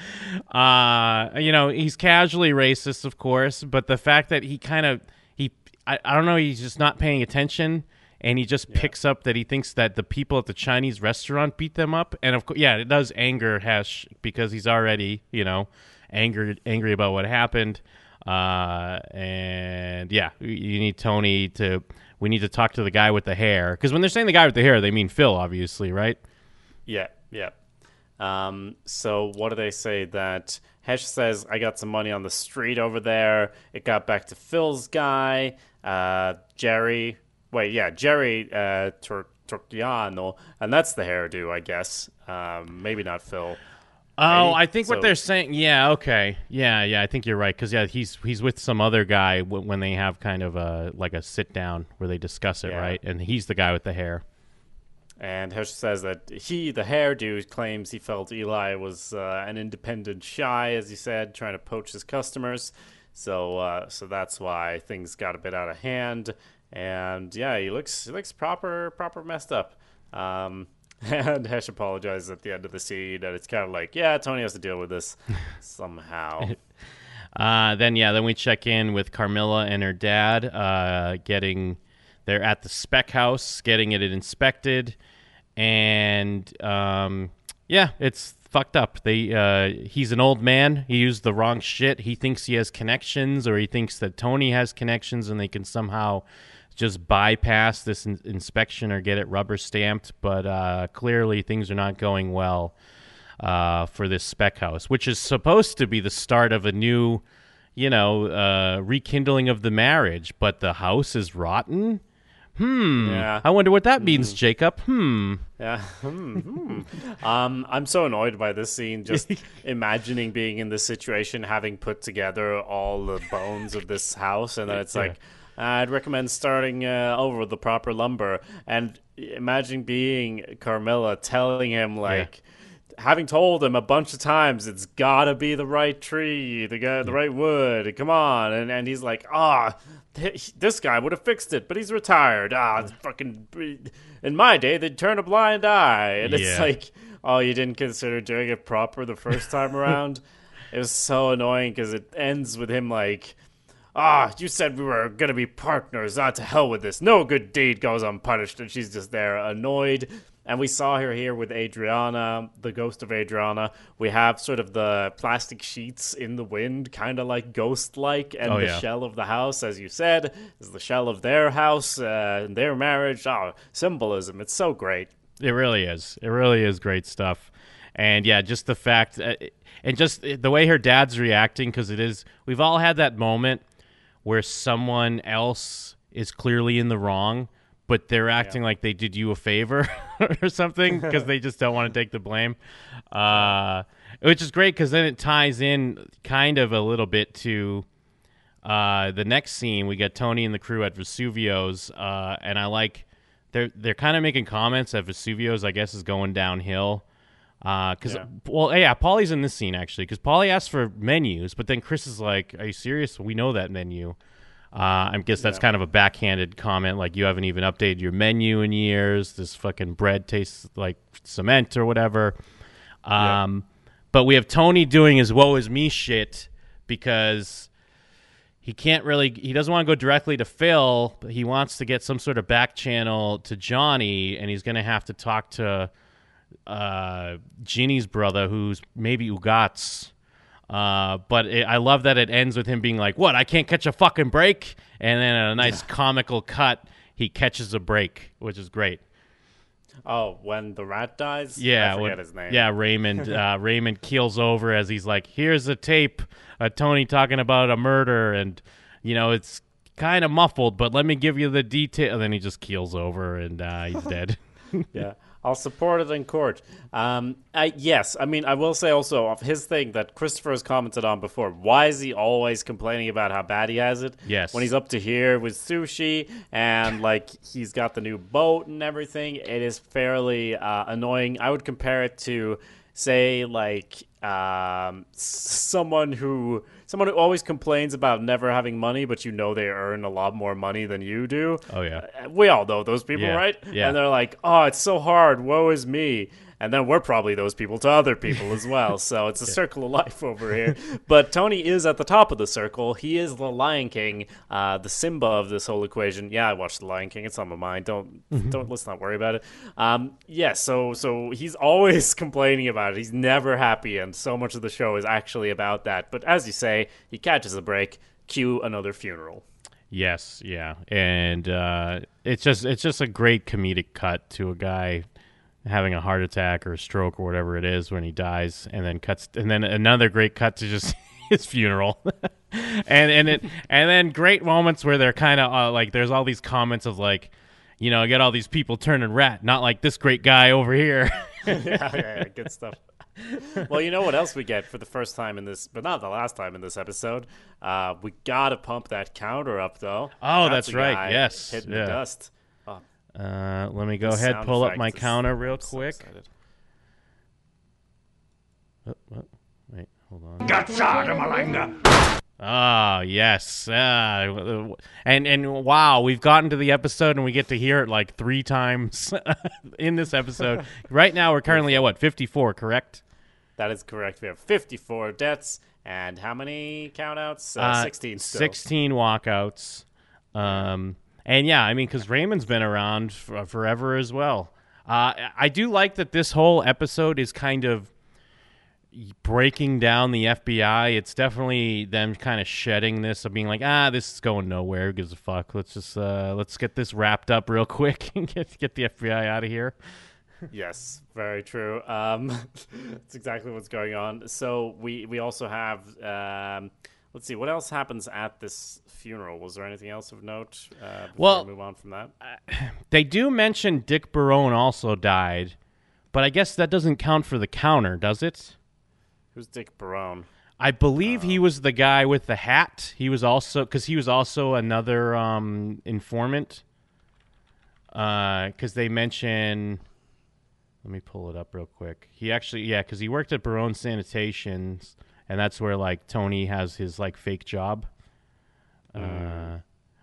Speaker 3: Uh, you know he's casually racist, of course, but the fact that he kind of he I, I don't know he's just not paying attention and he just picks up that he thinks that the people at the Chinese restaurant beat them up, and of course, yeah, it does anger Hesh because he's already, you know, angry angry about what happened, uh, and yeah, you need Tony to. We need to talk to the guy with the hair because when they're saying the guy with the hair, they mean Phil, obviously, right?
Speaker 4: Yeah, yeah. Um, so what do they say that Hesh says I got some money on the street over there. It got back to Phil's guy, uh, Jerry. Wait, yeah, Jerry uh, Tur- Torciano, and that's the hairdo, I guess. Um, maybe not Phil.
Speaker 3: Oh,
Speaker 4: Maybe.
Speaker 3: I think what they're saying. Yeah, okay, yeah, yeah. I think you're right because yeah, he's he's with some other guy w- when they have kind of a like a sit down where they discuss it,
Speaker 4: Yeah.
Speaker 3: right? And he's the guy with the hair.
Speaker 4: And Hesh says that he, the hairdo, claims he felt Eli was uh, an independent shy, as he said, trying to poach his customers. So, uh, so that's why things got a bit out of hand. And yeah, he looks he looks proper proper messed up. Um, and Hesh apologizes at the end of the scene, and it's kind of like, yeah, Tony has to deal with this somehow.
Speaker 3: Uh, then yeah, then we check in with Carmela and her dad, uh, getting they're at the spec house, getting it inspected, and um, yeah, it's fucked up. They uh, he's an old man. He used the wrong shit. He thinks he has connections, or he thinks that Tony has connections, and they can somehow just bypass this in- inspection or get it rubber stamped. But uh, clearly, things are not going well uh, for this spec house, which is supposed to be the start of a new, you know, uh, rekindling of the marriage. But the house is rotten. Hmm.
Speaker 4: Yeah.
Speaker 3: I wonder what that means, Jacob. Hmm.
Speaker 4: Yeah. Hmm, hmm. um, I'm so annoyed by this scene. Just imagining being in this situation, having put together all the bones of this house, and then it's like, I'd recommend starting uh, over with the proper lumber. And imagine being Carmela telling him like. Having told him a bunch of times it's gotta be the right tree, the the right wood. Come on, and and he's like, ah, th- this guy would have fixed it, but he's retired. Ah, it's fucking. In my day, they'd turn a blind eye, and it's
Speaker 3: Yeah.
Speaker 4: like, oh, you didn't consider doing it proper the first time around. it was so annoying because it ends with him like, ah, you said we were gonna be partners. Ah, to hell with this. No good deed goes unpunished, and she's just there annoyed. And we saw her here with Adriana, the ghost of Adriana. We have sort of the plastic sheets in the wind, kind of like ghost like, and
Speaker 3: Oh,
Speaker 4: the
Speaker 3: yeah.
Speaker 4: shell of the house, as you said, is the shell of their house, uh, and their marriage. Oh, symbolism. It's so great.
Speaker 3: It really is. It really is great stuff. And yeah, just the fact, uh, and just the way her dad's reacting, because it is, we've all had that moment where someone else is clearly in the wrong, but they're acting like they did you a favor or something because they just don't want to take the blame. Uh, which is great because then it ties in kind of a little bit to uh, the next scene. We get Tony and the crew at Vesuvio's, uh, and I like they're they're kind of making comments that Vesuvio's, I guess, is going downhill. Because
Speaker 4: Yeah.
Speaker 3: well, yeah, Paulie's in this scene actually because Paulie asked for menus, but then Chris is like, "Are you serious? We know that menu." Uh, I guess that's
Speaker 4: Yeah.
Speaker 3: kind of a backhanded comment, like you haven't even updated your menu in years. This fucking bread tastes like cement or whatever. Um, But we have Tony doing his "woe is me" shit because he can't really he doesn't want to go directly to Phil, but he wants to get some sort of back channel to Johnny and he's going to have to talk to uh Ginny's brother who's maybe Ugats. Uh, but it, I love that it ends with him being like, "What? I can't catch a fucking break," and then a nice comical cut, he catches a break, which is great.
Speaker 4: Oh, when the rat dies?
Speaker 3: Yeah,
Speaker 4: I forget
Speaker 3: when-
Speaker 4: his name.
Speaker 3: Yeah, Raymond. Uh, Raymond keels over as he's like, "Here's a tape, uh, Tony talking about a murder, and you know it's kind of muffled, but let me give you the detail." And then he just keels over and uh, he's dead.
Speaker 4: yeah. I'll support it in court. Um, I, yes, I mean, I will say also of his thing that Christopher has commented on before. Why is he always complaining about how bad he has it?
Speaker 3: Yes.
Speaker 4: When he's up to here with sushi and like he's got the new boat and everything, it is fairly uh, annoying. I would compare it to, say, like um, someone who someone who always complains about never having money, but you know they earn a lot more money than you do.
Speaker 3: Oh, yeah.
Speaker 4: Uh, we all know those people,
Speaker 3: Yeah,
Speaker 4: right?
Speaker 3: yeah.
Speaker 4: And they're like, "Oh, it's so hard. Woe is me." And then we're probably those people to other people as well. So it's a circle of life over here. But Tony is at the top of the circle. He is the Lion King, uh, the Simba of this whole equation. Yeah, I watched the Lion King. It's on my mind. Don't don't let's not worry about it. Um, yeah. So so he's always complaining about it. He's never happy, and so much of the show is actually about that. But as you say, he catches a break. Cue another funeral.
Speaker 3: yes, yeah, and uh, it's just it's just a great comedic cut to a guy having a heart attack or a stroke or whatever it is when he dies, and then cuts, and then another great cut to just his funeral, and and it and then great moments where they're kind of uh, like there's all these comments of like, you know, I get all these people turning rat, not like this great guy over here.
Speaker 4: yeah, yeah, yeah, good stuff. well, you know what else we get for the first time in this, but not the last time in this episode. Uh, we gotta pump that counter up, though.
Speaker 3: Oh, that's
Speaker 4: the
Speaker 3: right, yes,
Speaker 4: hitting
Speaker 3: yeah.
Speaker 4: the dust. Oh,
Speaker 3: Uh, let me go
Speaker 4: the
Speaker 3: ahead, pull up my counter real
Speaker 4: so
Speaker 3: quick. Oh, oh, wait, hold on. Ah, yes. Ah, w- w- and and wow, we've gotten to the episode and we get to hear it like three times in this episode. right now, we're currently at what fifty four, correct?
Speaker 4: That is correct. We have 54 deaths, and how many countouts? Uh,
Speaker 3: Uh,
Speaker 4: 16 still.
Speaker 3: 16 walkouts. Um, and yeah, I mean, because Raymond's been around for, forever as well. Uh, I do like that this whole episode is kind of breaking down the FBI. It's definitely them kind of shedding this of being like, ah, this is going nowhere. Who gives a fuck? Let's just uh, let's get this wrapped up real quick and get get the FBI out of here.
Speaker 4: Yes, very true. Um, that's exactly what's going on. So we we also have. Um, let's see what else happens at this funeral. Was there anything else of note? Uh, before
Speaker 3: Well-
Speaker 4: we move on from that.
Speaker 3: They do mention Dick Barone also died, but I guess that doesn't count for the counter, does it?
Speaker 4: Who's Dick Barone?
Speaker 3: I believe he was the guy with the hat. He was also because he was also another um, informant. Because they mention, let me pull it up real quick. He actually, yeah, because he worked at Barone Sanitation, and that's where like Tony has his like fake job. Uh,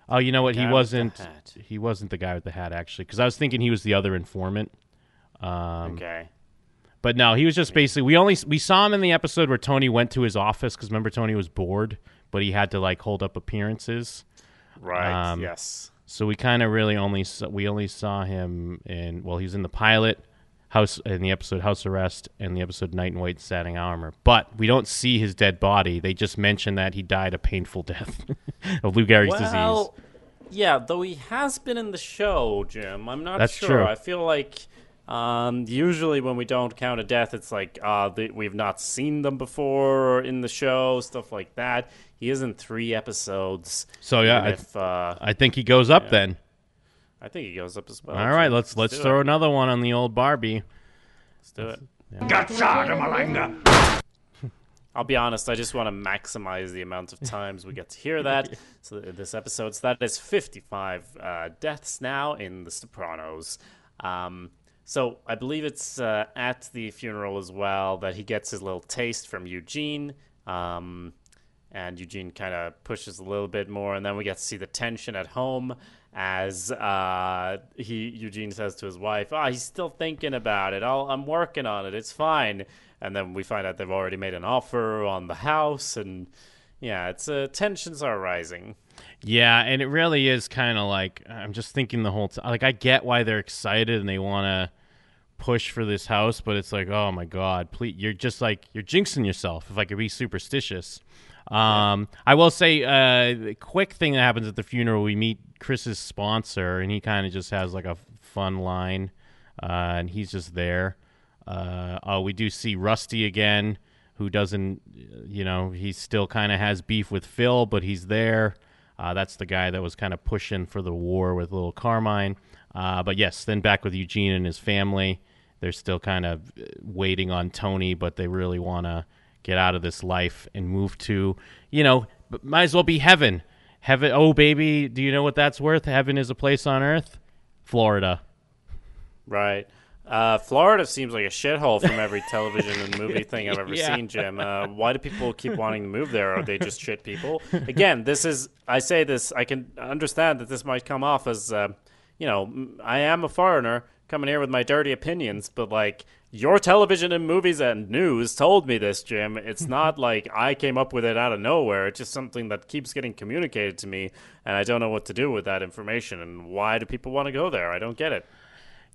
Speaker 3: oh, you know what? He
Speaker 4: Guy with the
Speaker 3: wasn't. He wasn't the guy with the hat actually, because I was thinking he was the other informant. Um,
Speaker 4: okay.
Speaker 3: but no, he was just basically we only we saw him in the episode where Tony went to his office because remember Tony was bored, but he had to like hold up appearances.
Speaker 4: Right.
Speaker 3: um,
Speaker 4: yes.
Speaker 3: So we kind of really only saw, we only saw him in well, he's in the pilot house in the episode House Arrest and the episode Knight in White Satin Armor, but we don't see his dead body. They just mention that he died a painful death of Lou Gehrig's disease.
Speaker 4: Yeah, though he has been in the show, Jim. I'm not
Speaker 3: That's
Speaker 4: sure.
Speaker 3: true.
Speaker 4: I feel like um, usually when we don't count a death, it's like uh, the, we've not seen them before in the show, stuff like that. He is in three episodes.
Speaker 3: So, yeah, I-
Speaker 4: if, uh,
Speaker 3: I think he goes up then.
Speaker 4: I think he goes up as well.
Speaker 3: All right,
Speaker 4: so
Speaker 3: let's let's
Speaker 4: do
Speaker 3: throw
Speaker 4: it.
Speaker 3: another one on the old Barbie.
Speaker 4: Let's do it.
Speaker 2: Cazzata malanga.
Speaker 4: I'll be honest, I just want to maximize the amount of times we get to hear that. so this episode, so that is 55 uh, deaths now in The Sopranos. Um, so I believe it's uh, at the funeral as well that he gets his little taste from Eugene. Um, and Eugene kind of pushes a little bit more, and then we get to see the tension at home as uh, he Eugene says to his wife, "Ah, he's still thinking about it. I'll, I'm working on it. It's fine." And then we find out they've already made an offer on the house, and yeah, it's uh, tensions are rising.
Speaker 3: Yeah, and it really is kind of like I'm just thinking the whole time. Like I get why they're excited and they want to push for this house, but it's like, oh my god, please! You're just like you're jinxing yourself. If I could be superstitious, um, I will say, uh, quick thing that happens at the funeral, we meet Chris's sponsor, and he kind of just has like a fun line, uh, and he's just there. Uh, oh, we do see Rusty again, who doesn't, you know, he still kind of has beef with Phil, but he's there. Uh, that's the guy that was kind of pushing for the war with little Carmine. Uh, but yes, then back with Eugene and his family. They're still kind of uh, waiting on Tony, but they really want to get out of this life and move to, you know, might as well be heaven. Heaven, oh baby, do you know what that's worth? Heaven is a place on earth, Florida.
Speaker 4: Right. Uh, Florida seems like a shithole from every television and movie thing I've ever
Speaker 3: Yeah.
Speaker 4: seen, Jim. Uh, why do people keep wanting to move there? Are they just shit people? Again, this is, I say this, I can understand that this might come off as, uh, you know, I am a foreigner coming here with my dirty opinions, but like, your television and movies and news told me this, Jim. It's not like I came up with it out of nowhere. It's just something that keeps getting communicated to me, and I don't know what to do with that information. And why do people want to go there? I don't get it.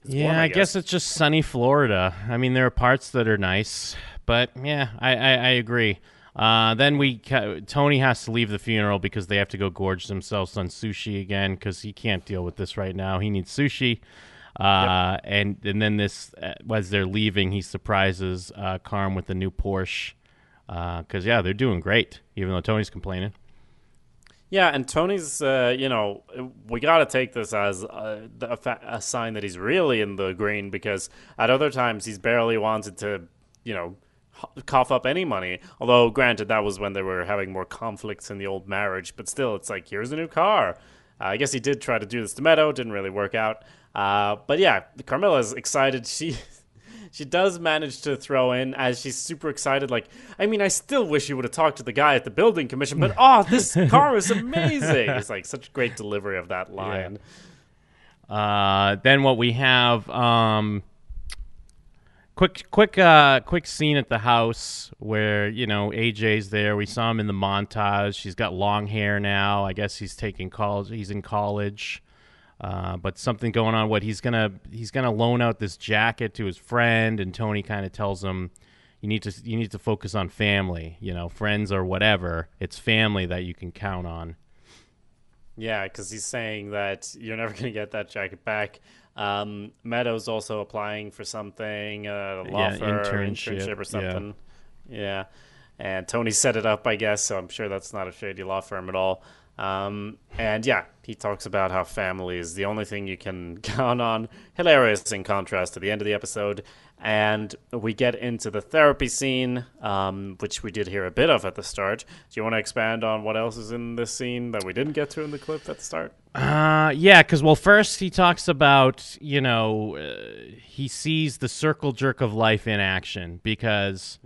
Speaker 4: It's
Speaker 3: yeah,
Speaker 4: warm,
Speaker 3: I guess. it's just sunny Florida. I mean, there are parts that are nice, but yeah, I, I, I agree. Uh, then we ca- Tony has to leave the funeral because they have to go gorge themselves on sushi again because he can't deal with this right now. He needs sushi. Uh, and and then this uh, as they're leaving, he surprises uh, Carm with a new Porsche because yeah, they're doing great even though Tony's complaining.
Speaker 4: Yeah, and Tony's, uh, you know, we got to take this as a, a, fa- a sign that he's really in the green because at other times he's barely wanted to, you know, h- cough up any money. Although, granted, that was when they were having more conflicts in the old marriage, but still, it's like, here's a new car. Uh, I guess he did try to do this to Meadow, didn't really work out. Uh, but yeah, Carmela's excited. She. She does manage to throw in as she's super excited. Like, I mean, I still wish you would have talked to the guy at the building commission, but oh, this car is amazing. It's like such great delivery of that line.
Speaker 3: Uh, then what we have, um, quick, quick, uh, quick scene at the house where you know AJ's there. We saw him in the montage. She's got long hair now. I guess he's taking college. He's in college. Uh, but something going on. What he's gonna he's gonna loan out this jacket to his friend, and Tony kind of tells him, "You need to you need to focus on family. You know, friends or whatever. It's family that you can count on."
Speaker 4: Yeah, because he's saying that you're never going to get that jacket back. Um, Meadows also applying for something, uh, a law
Speaker 3: Yeah,
Speaker 4: firm,
Speaker 3: internship,
Speaker 4: internship or
Speaker 3: yeah.
Speaker 4: something. Yeah. And Tony set it up, I guess, so I'm sure that's not a shady law firm at all. Um, and yeah, he talks about how family is the only thing you can count on. Hilarious in contrast to the end of the episode. And we get into the therapy scene, um, which we did hear a bit of at the start. Do you want to expand on what else is in this scene that we didn't get to in the clip at the start?
Speaker 3: Uh, yeah, because well, first he talks about you know uh, he sees the circle jerk of life in action because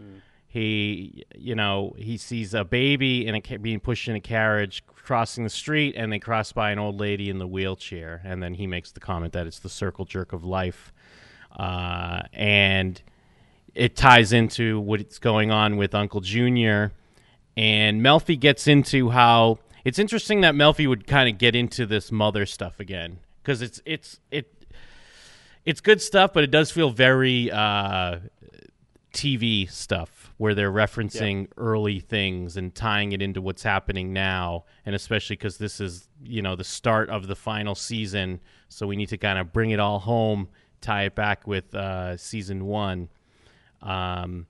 Speaker 3: he you know he sees a baby in a being pushed in a carriage crossing the street and they cross by an old lady in the wheelchair. And then he makes the comment that it's the circle jerk of life. Uh, and it ties into what's going on with Uncle Junior. And Melfi gets into how it's interesting that Melfi would kind of get into this mother stuff again. Because it's it's it it's good stuff, but it does feel very uh, TV stuff where they're referencing early things and tying it into what's happening now, and especially because this is you know the start of the final season, so we need to kind of bring it all home, tie it back with uh, season one. Um,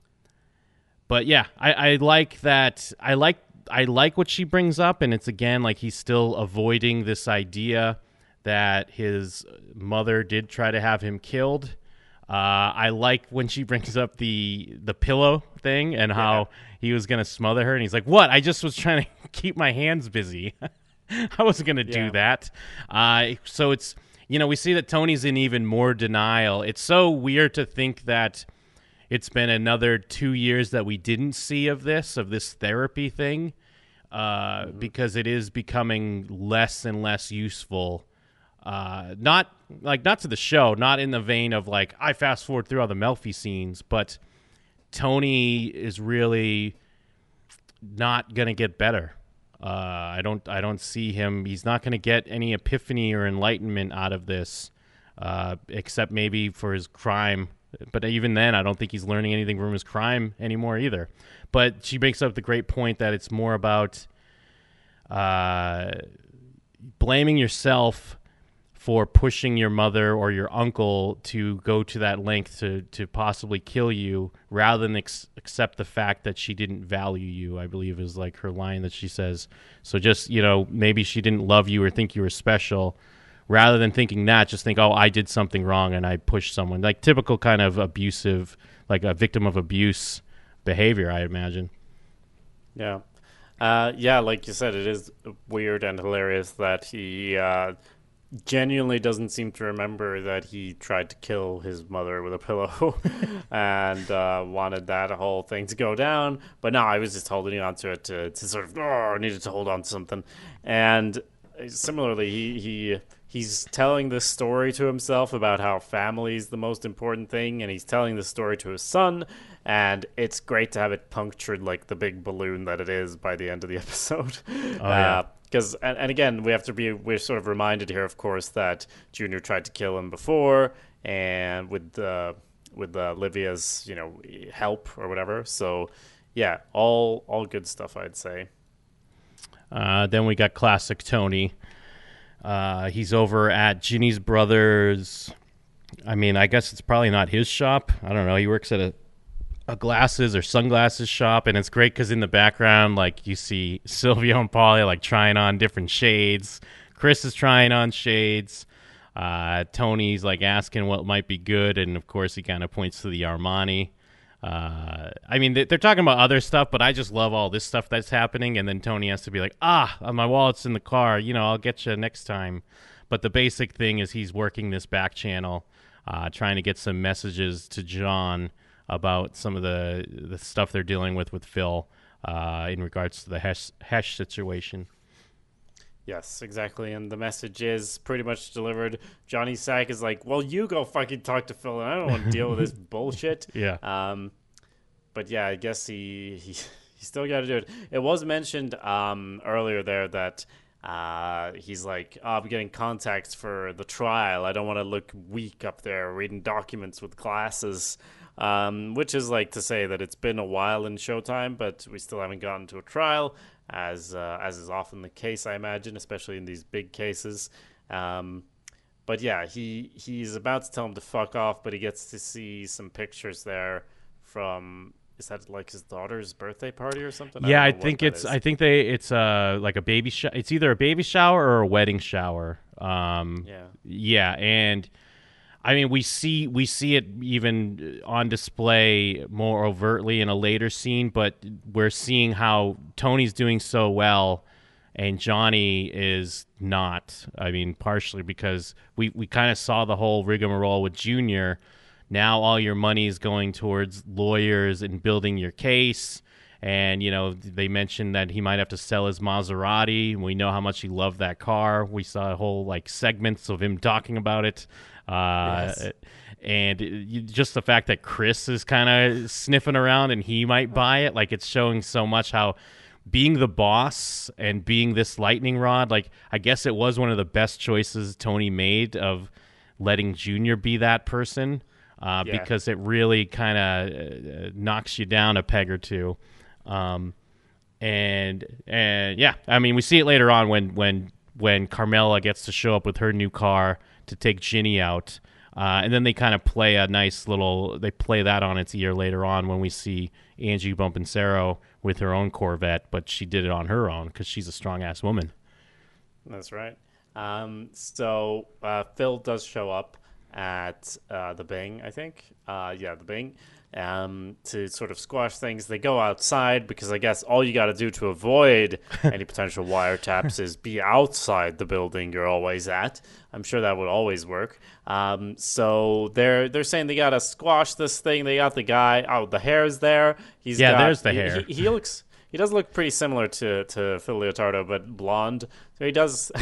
Speaker 3: but yeah, I, I like that. I like I like what she brings up, and it's again like he's still avoiding this idea that his mother did try to have him killed. Uh, I like when she brings up the the pillow thing and how he was gonna smother her, and he's like, "What? I just was trying to keep my hands busy. I wasn't gonna
Speaker 4: Yeah.
Speaker 3: do that." Uh, so it's you know we see that Tony's in even more denial. It's so weird to think that it's been another two years that we didn't see of this of this therapy thing uh, because it is becoming less and less useful uh, not like not to the show not in the vein of like i fast forward through all the melfi scenes but tony is really not gonna get better. Uh, i don't i don't see him he's not gonna get any epiphany or enlightenment out of this uh, except maybe for his crime. But even then i don't think he's learning anything from his crime anymore either. But she makes up the great point that it's more about uh, blaming yourself for pushing your mother or your uncle to go to that length to, to possibly kill you rather than ex- accept the fact that she didn't value you i believe is like her line that she says. So just you know maybe she didn't love you or think you were special. Rather than thinking that just think oh i did something wrong and i pushed someone. Like typical kind of abusive like a victim of abuse behavior i imagine.
Speaker 4: Yeah. Uh, yeah, like you said, it is weird and hilarious that he uh, genuinely doesn't seem to remember that he tried to kill his mother with a pillow and uh, wanted that whole thing to go down. But no, I was just holding on to it to, to sort of, oh, I needed to hold on to something. And similarly, he, he he's telling this story to himself about how family is the most important thing, and he's telling this story to his son. And it's great to have it punctured like the big balloon that it is by the end of the episode. Oh,
Speaker 3: yeah.
Speaker 4: Because and, and again we have to be we're sort of reminded here of course that junior tried to kill him before and with uh, with uh, livia's you know help or whatever so yeah all all good stuff i'd say
Speaker 3: Uh, then we got classic Tony. Uh, he's over at Ginny's brother's. I mean, I guess it's probably not his shop. I don't know. He works at a, a glasses or sunglasses shop, and it's great because in the background, like you see Silvio and Paulie like trying on different shades. Chris is trying on shades. Uh, Tony's like asking what might be good, and of course he kind of points to the Armani. Uh, I mean, they- they're talking about other stuff, but I just love all this stuff that's happening. And then Tony has to be like, ah, uh, my wallet's in the car. You know, I'll get you next time. But the basic thing is he's working this back channel, uh, trying to get some messages to John about some of the the stuff they're dealing with with Phil uh, in regards to the hash Hesh situation.
Speaker 4: Yes, exactly. And the message is pretty much delivered. Johnny Sack is like, "Well, you go fucking talk to Phil. And I don't want to deal with this bullshit."
Speaker 3: Yeah.
Speaker 4: Um, but yeah, I guess he he, he still got to do it. It was mentioned um earlier there that uh he's like, oh, "I'm getting contacts for the trial. I don't want to look weak up there reading documents with glasses." Um, which is like to say that it's been a while in Showtime, but we still haven't gotten to a trial as uh, as is often the case, I imagine, especially in these big cases. Um, but yeah, he he's about to tell him to fuck off, but he gets to see some pictures there from is that like his daughter's birthday party or something?
Speaker 3: yeah,
Speaker 4: don't
Speaker 3: I think it's
Speaker 4: is.
Speaker 3: I think they it's uh like a baby shower. It's either a baby shower or a wedding shower. Um,
Speaker 4: yeah.
Speaker 3: Yeah, and I mean we see we see it even on display more overtly in a later scene, but we're seeing how Tony's doing so well and Johnny is not. I mean, partially because we we kind of saw the whole rigmarole with Junior. Now all your money is going towards lawyers and building your case. And you know they mentioned that he might have to sell his Maserati. We know how much he loved that car. We saw a whole like segments of him talking about it. Uh,
Speaker 4: Yes.
Speaker 3: And you, just the fact that Chris is kind of sniffing around and he might buy it, like it's showing so much how being the boss and being this lightning rod, like I guess it was one of the best choices Tony made of letting Junior be that person uh,
Speaker 4: Yeah.
Speaker 3: because it really kind of uh, knocks you down a peg or two. Um, and and yeah, I mean we see it later on when when when Carmela gets to show up with her new car to take Ginny out. Uh, and then they kind of play a nice little. They play that on its ear later on when we see Angie Bonpensiero with her own Corvette, but she did it on her own because she's a strong ass woman.
Speaker 4: That's right. Um, so uh, Phil does show up at uh, the Bing, I think. Uh, yeah, the Bing. Um, to sort of squash things, they go outside because I guess all you got to do to avoid any potential wiretaps is be outside the building you're always at. I'm sure that would always work. Um, so they're they're saying they got to squash this thing. They got the guy. Oh, the hair's there. He's
Speaker 3: Yeah,
Speaker 4: got-
Speaker 3: there's the
Speaker 4: he-
Speaker 3: hair.
Speaker 4: He, he looks. He does look pretty similar to to Phil Leotardo, but blonde. So he does.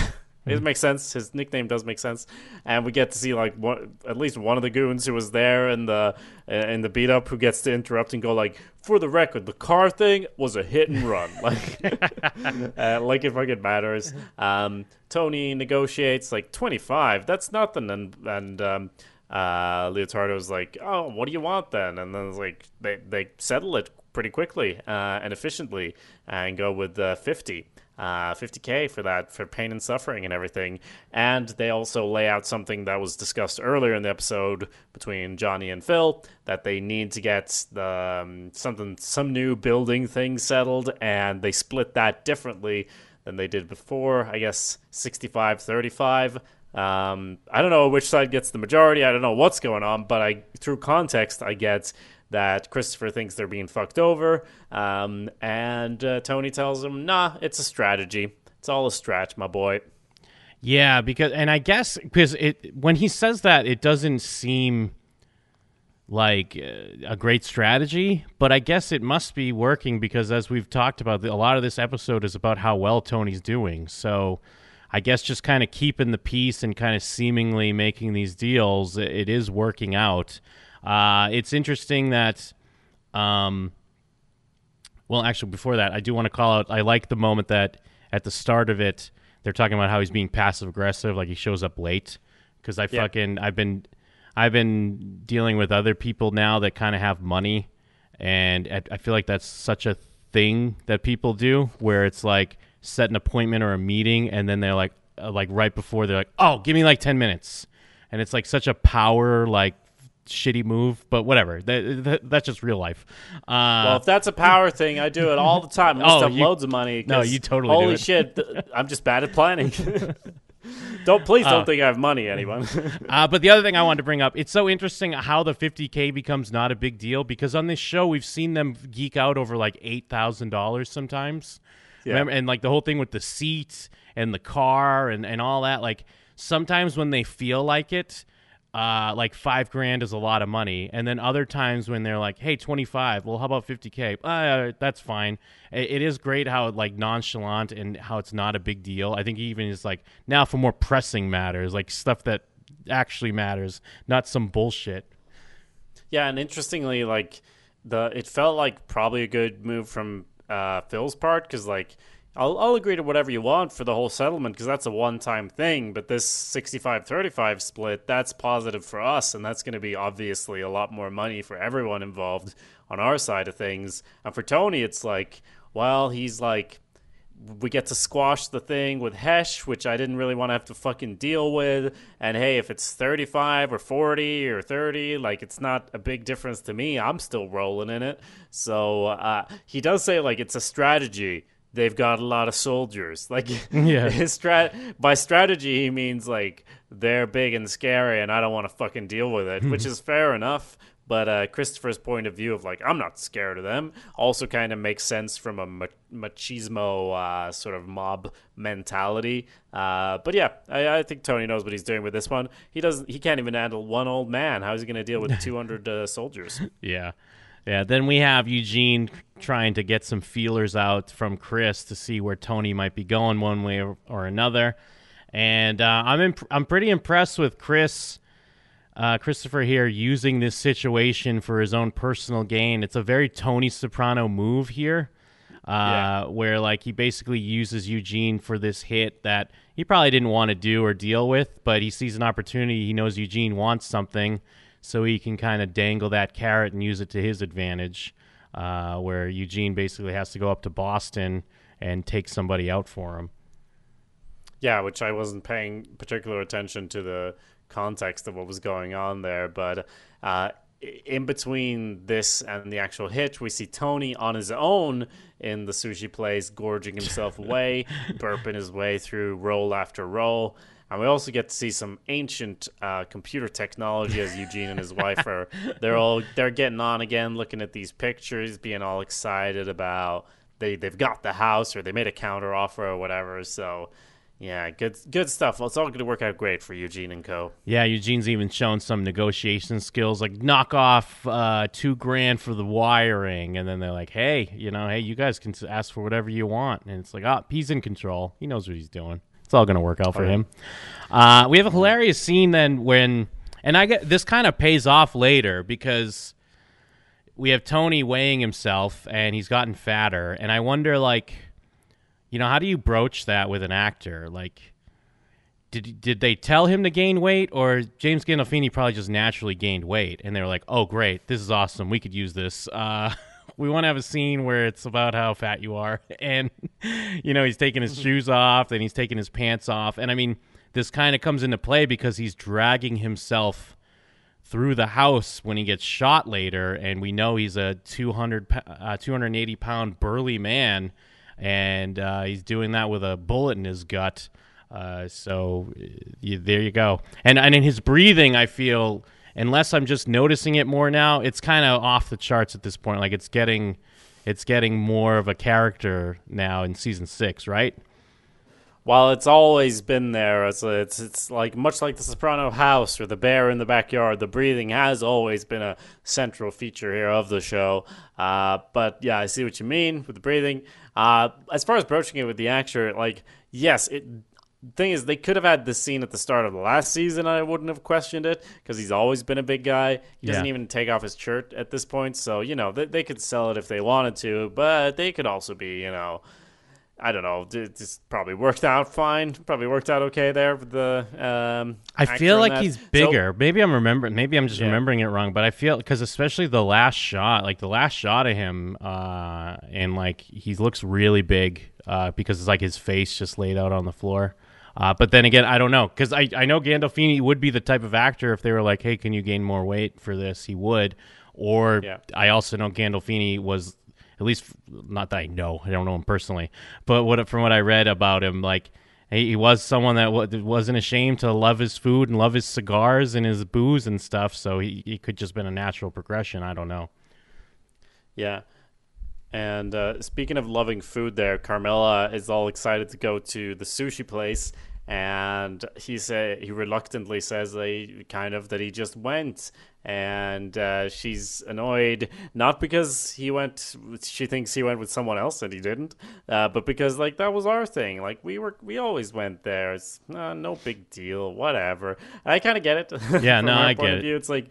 Speaker 4: It makes sense. His nickname does make sense, and we get to see like one, at least one of the goons who was there in the uh, in the beat up who gets to interrupt and go like, "For the record, the car thing was a hit and run." Like, uh, like it fucking matters. Um, Tony negotiates like twenty five. That's nothing, and and um, uh, Leotardo's like, "Oh, what do you want then?" And then it's like they they settle it pretty quickly uh, and efficiently and go with uh, fifty uh, 50k for that for pain and suffering and everything. And they also lay out something that was discussed earlier in the episode between johnny and phil that they need to get the um, something some new building thing settled and they split that differently than they did before i guess 65 35 um, i don't know which side gets the majority. I don't know what's going on but i through context i get that Christopher thinks they're being fucked over, um, and uh, Tony tells him, "Nah, it's a strategy. It's all a stretch, my boy."
Speaker 3: Yeah, because and I guess because it when he says that it doesn't seem like uh, a great strategy, but I guess it must be working because as we've talked about, a lot of this episode is about how well Tony's doing. So I guess just kind of keeping the peace and kind of seemingly making these deals, it, it is working out. Uh, it's interesting that. Um, well, actually, before that, I do want to call out. I like the moment that at the start of it, they're talking about how he's being passive aggressive, like he shows up late. Because I
Speaker 4: Yeah.
Speaker 3: fucking I've been I've been dealing with other people now that kind of have money, and I- I feel like that's such a thing that people do, where it's like set an appointment or a meeting, and then they're like uh, like right before they're like, oh, give me like ten minutes, and it's like such a power like shitty move, but whatever. That, that, that's just real life. Uh,
Speaker 4: Well, if that's a power thing, I do it all the time. I must
Speaker 3: Oh,
Speaker 4: have
Speaker 3: you-
Speaker 4: loads of money.
Speaker 3: No, you totally do
Speaker 4: Holy
Speaker 3: it.
Speaker 4: shit! th- I'm just bad at planning. don't please don't
Speaker 3: Uh,
Speaker 4: think I have money, anyone.
Speaker 3: Uh, but the other thing I wanted to bring up, it's so interesting how the 50K becomes not a big deal because on this show, we've seen them geek out over like $8,000 sometimes.
Speaker 4: Yeah.
Speaker 3: Remember? And like the whole thing with the seat and the car and, and all that. Like sometimes when they feel like it, uh, like five grand is a lot of money, and then other times when they're like, "Hey, twenty five. Well, how about fifty k? Uh, that's fine." It, it is great how like nonchalant and how it's not a big deal. I think even is like now for more pressing matters, like stuff that actually matters, not some bullshit.
Speaker 4: Yeah, and interestingly, like the it felt like probably a good move from uh, Phil's part because like I'll, I'll agree to whatever you want for the whole settlement because that's a one time thing. But this 65 35 split, that's positive for us. And that's going to be obviously a lot more money for everyone involved on our side of things. And for Tony, it's like, well, he's like, we get to squash the thing with Hesh, which I didn't really want to have to fucking deal with. And hey, if it's 35 or 40 or 30, like it's not a big difference to me. I'm still rolling in it. So uh, he does say, like, it's a strategy they've got a lot of soldiers. Like,
Speaker 3: Yeah.
Speaker 4: his strat by strategy, he means like they're big and scary, and I don't want to fucking deal with it, which is fair enough. But uh, Christopher's point of view of like I'm not scared of them also kind of makes sense from a machismo uh, sort of mob mentality. Uh, but yeah, I, I think Tony knows what he's doing with this one. He doesn't. He can't even handle one old man. How is he going to deal with 200 uh, soldiers?
Speaker 3: Yeah. Yeah. Then we have Eugene trying to get some feelers out from Chris to see where Tony might be going one way or, or another. And uh, I'm imp- I'm pretty impressed with Chris, uh, Christopher here using this situation for his own personal gain. It's a very Tony Soprano move here, uh,
Speaker 4: Yeah.
Speaker 3: where like he basically uses Eugene for this hit that he probably didn't want to do or deal with, but he sees an opportunity. He knows Eugene wants something, so he can kind of dangle that carrot and use it to his advantage. Uh, where Eugene basically has to go up to Boston and take somebody out for him.
Speaker 4: Yeah, which I wasn't paying particular attention to the context of what was going on there. But uh, in between this and the actual hitch, we see Tony on his own in the sushi place, gorging himself away, burping his way through roll after roll. And we also get to see some ancient uh, computer technology as Eugene and his wife are. They're all they're getting on again, looking at these pictures, being all excited about they they've got the house or they made a counter offer or whatever. So yeah, good good stuff. Well, it's all going to work out great for Eugene and Co.
Speaker 3: Yeah, Eugene's even shown some negotiation skills, like knock off uh, two grand for the wiring, and then they're like, "Hey, you know, hey, you guys can ask for whatever you want," and it's like, "Oh, he's in control. He knows what he's doing. It's all gonna work out for
Speaker 4: yeah.
Speaker 3: him." Uh, we have a hilarious scene then when, and I get this kind of pays off later because we have Tony weighing himself, and he's gotten fatter, and I wonder, like, you know, how do you broach that with an actor, like? did did they tell him to gain weight or James Gandolfini probably just naturally gained weight and they were like, "Oh, great, this is awesome. We could use this." Uh, we want to have a scene where it's about how fat you are, and you know he's taking his shoes off, and he's taking his pants off, and I mean this kind of comes into play because he's dragging himself through the house when he gets shot later, and we know he's a 200, uh, 280 pound burly man, and uh, he's doing that with a bullet in his gut. Uh, so you, there you go. And and in his breathing, I feel unless I'm just noticing it more now, it's kind of off the charts at this point. Like it's getting, it's getting more of a character now in season six, right?
Speaker 4: While it's always been there, it's it's it's like much like the Soprano house or the bear in the backyard. The breathing has always been a central feature here of the show. Uh, but yeah, I see what you mean with the breathing. Uh, as far as broaching it with the actor, like yes, it. Thing is, they could have had this scene at the start of the last season. I wouldn't have questioned it because he's always been a big guy. He doesn't even take off his shirt at this point, so you know they, they could sell it if they wanted to. But they could also be, you know, I don't know. It just probably worked out fine. Probably worked out okay there with the. Um,
Speaker 3: I feel like he's
Speaker 4: So-
Speaker 3: bigger. maybe I'm remembering. Maybe I'm just
Speaker 4: Yeah.
Speaker 3: remembering it wrong. But I feel because especially the last shot, like the last shot of him, uh, and like he looks really big uh, because it's like his face just laid out on the floor. Uh, but then again, I don't know because I, I know Gandolfini would be the type of actor if they were like, hey, can you gain more weight for this? He would. Or
Speaker 4: Yeah.
Speaker 3: I also know Gandolfini was at least not that I know. I don't know him personally, but what from what I read about him, like he, he was someone that that wasn't ashamed to love his food and love his cigars and his booze and stuff. So he, he could just been a natural progression. I don't know.
Speaker 4: Yeah. And uh, speaking of loving food, there, Carmela is all excited to go to the sushi place, and he say he reluctantly says they kind of that he just went. And uh, she's annoyed not because he went she thinks he went with someone else and he didn't uh, but because like that was our thing. Like we were we always went there. It's uh, no big deal whatever. I kind of get it
Speaker 3: Yeah, no, I get it.
Speaker 4: view, it's like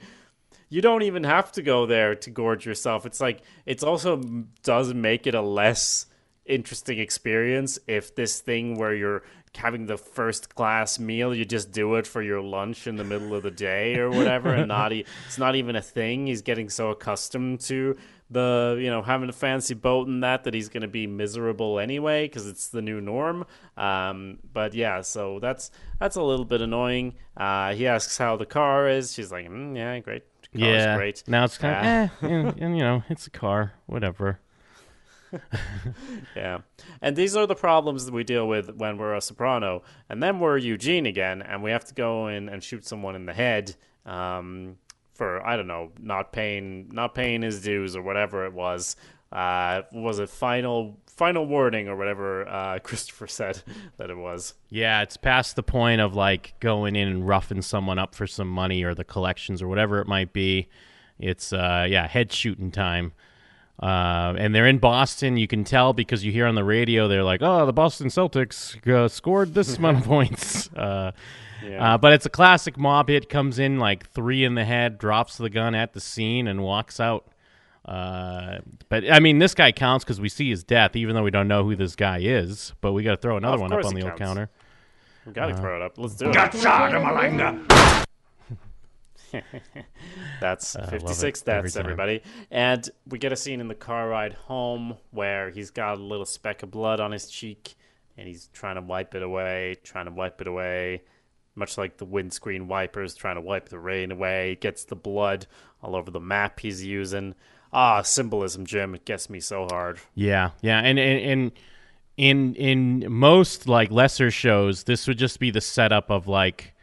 Speaker 4: you don't even have to go there to gorge yourself. It's like it's also does make it a less interesting experience if this thing where you're having the first class meal you just do it for your lunch in the middle of the day or whatever and not e- it's not even a thing. He's getting so accustomed to the you know having a fancy boat and that that he's going to be miserable anyway because it's the new norm. Um, but yeah so that's that's a little bit annoying. Uh, he asks how the car is. She's like mm, yeah great Car's
Speaker 3: yeah.
Speaker 4: great
Speaker 3: Now it's kind
Speaker 4: Uh,
Speaker 3: of, eh, and, and, you know, it's a car, whatever.
Speaker 4: Yeah. And these are the problems that we deal with when we're a soprano. And then we're Eugene again, and we have to go in and shoot someone in the head um, for, I don't know, not paying not paying his dues or whatever it was. Uh, was it final final warning or whatever uh, Christopher said that it was?
Speaker 3: Yeah, it's past the point of like going in and roughing someone up for some money or the collections or whatever it might be. It's uh yeah, head shooting time. Uh, and they're in Boston. You can tell because you hear on the radio they're like, "Oh, the Boston Celtics uh, scored this amount of points." Uh,
Speaker 4: Yeah.
Speaker 3: uh, but it's a classic mob hit. Comes in like three in the head, drops the gun at the scene, and walks out. Uh, but I mean, this guy counts because we see his death, even though we don't know who this guy is. But we got to throw another
Speaker 4: Of
Speaker 3: one up on
Speaker 4: he
Speaker 3: the old counter.
Speaker 4: We gotta
Speaker 3: Uh-huh.
Speaker 4: throw it up. Let's do it.
Speaker 2: Gazzada Malanga.
Speaker 4: That's 56
Speaker 3: every
Speaker 4: deaths,
Speaker 3: time.
Speaker 4: everybody. And we get a scene in the car ride home where he's got a little speck of blood on his cheek and he's trying to wipe it away, trying to wipe it away. Much like the windscreen wipers trying to wipe the rain away. He gets the blood all over the map he's using. Ah, symbolism, Jim. It gets me so hard.
Speaker 3: Yeah, yeah, and and, and in in most like lesser shows, this would just be the setup of like.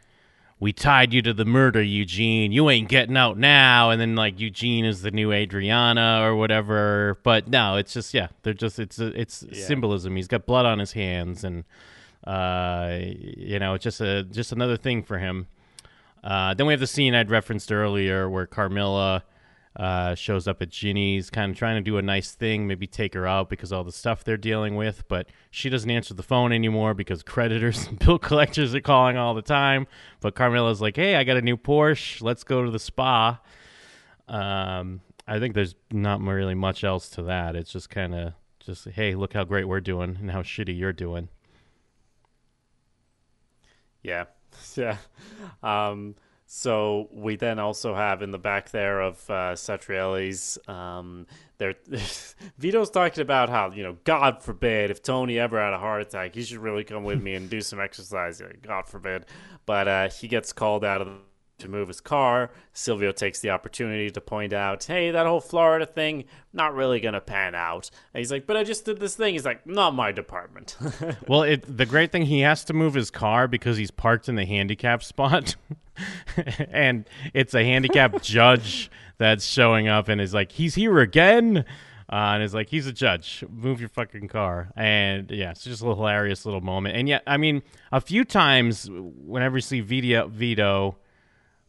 Speaker 3: We tied you to the murder, Eugene. You ain't getting out now. And then like Eugene is the new Adriana or whatever. But no, it's just yeah, they're just it's it's symbolism. He's got blood on his hands, and uh, you know, it's just a just another thing for him. Uh, then we have the scene I'd referenced earlier where Carmela uh, shows up at Ginny's, kind of trying to do a nice thing, maybe take her out because all the stuff they're dealing with, but she doesn't answer the phone anymore because creditors and bill collectors are calling all the time. But Carmela's like, "Hey, I got a new Porsche. Let's go to the spa." Um, I think there's not really much else to that. It's just kind of just, "Hey, look how great we're doing and how shitty you're doing."
Speaker 4: Yeah, yeah. Um, so we then also have in the back there of uh, Satriale's, um, there, Vito's talking about how you know, God forbid, if Tony ever had a heart attack, he should really come with me and do some exercise. God forbid, but uh, he gets called out of to move his car. Silvio takes the opportunity to point out, hey, that whole Florida thing, not really going to pan out. And he's like, but I just did this thing. He's like, not my department.
Speaker 3: Well, it, the great thing he has to move his car because he's parked in the handicap spot, and it's a handicap judge that's showing up and is like, "He's here again," uh, and is like, "He's a judge. Move your fucking car." And yeah, it's just a hilarious little moment. And yet, I mean, a few times whenever you see Vito, Vito.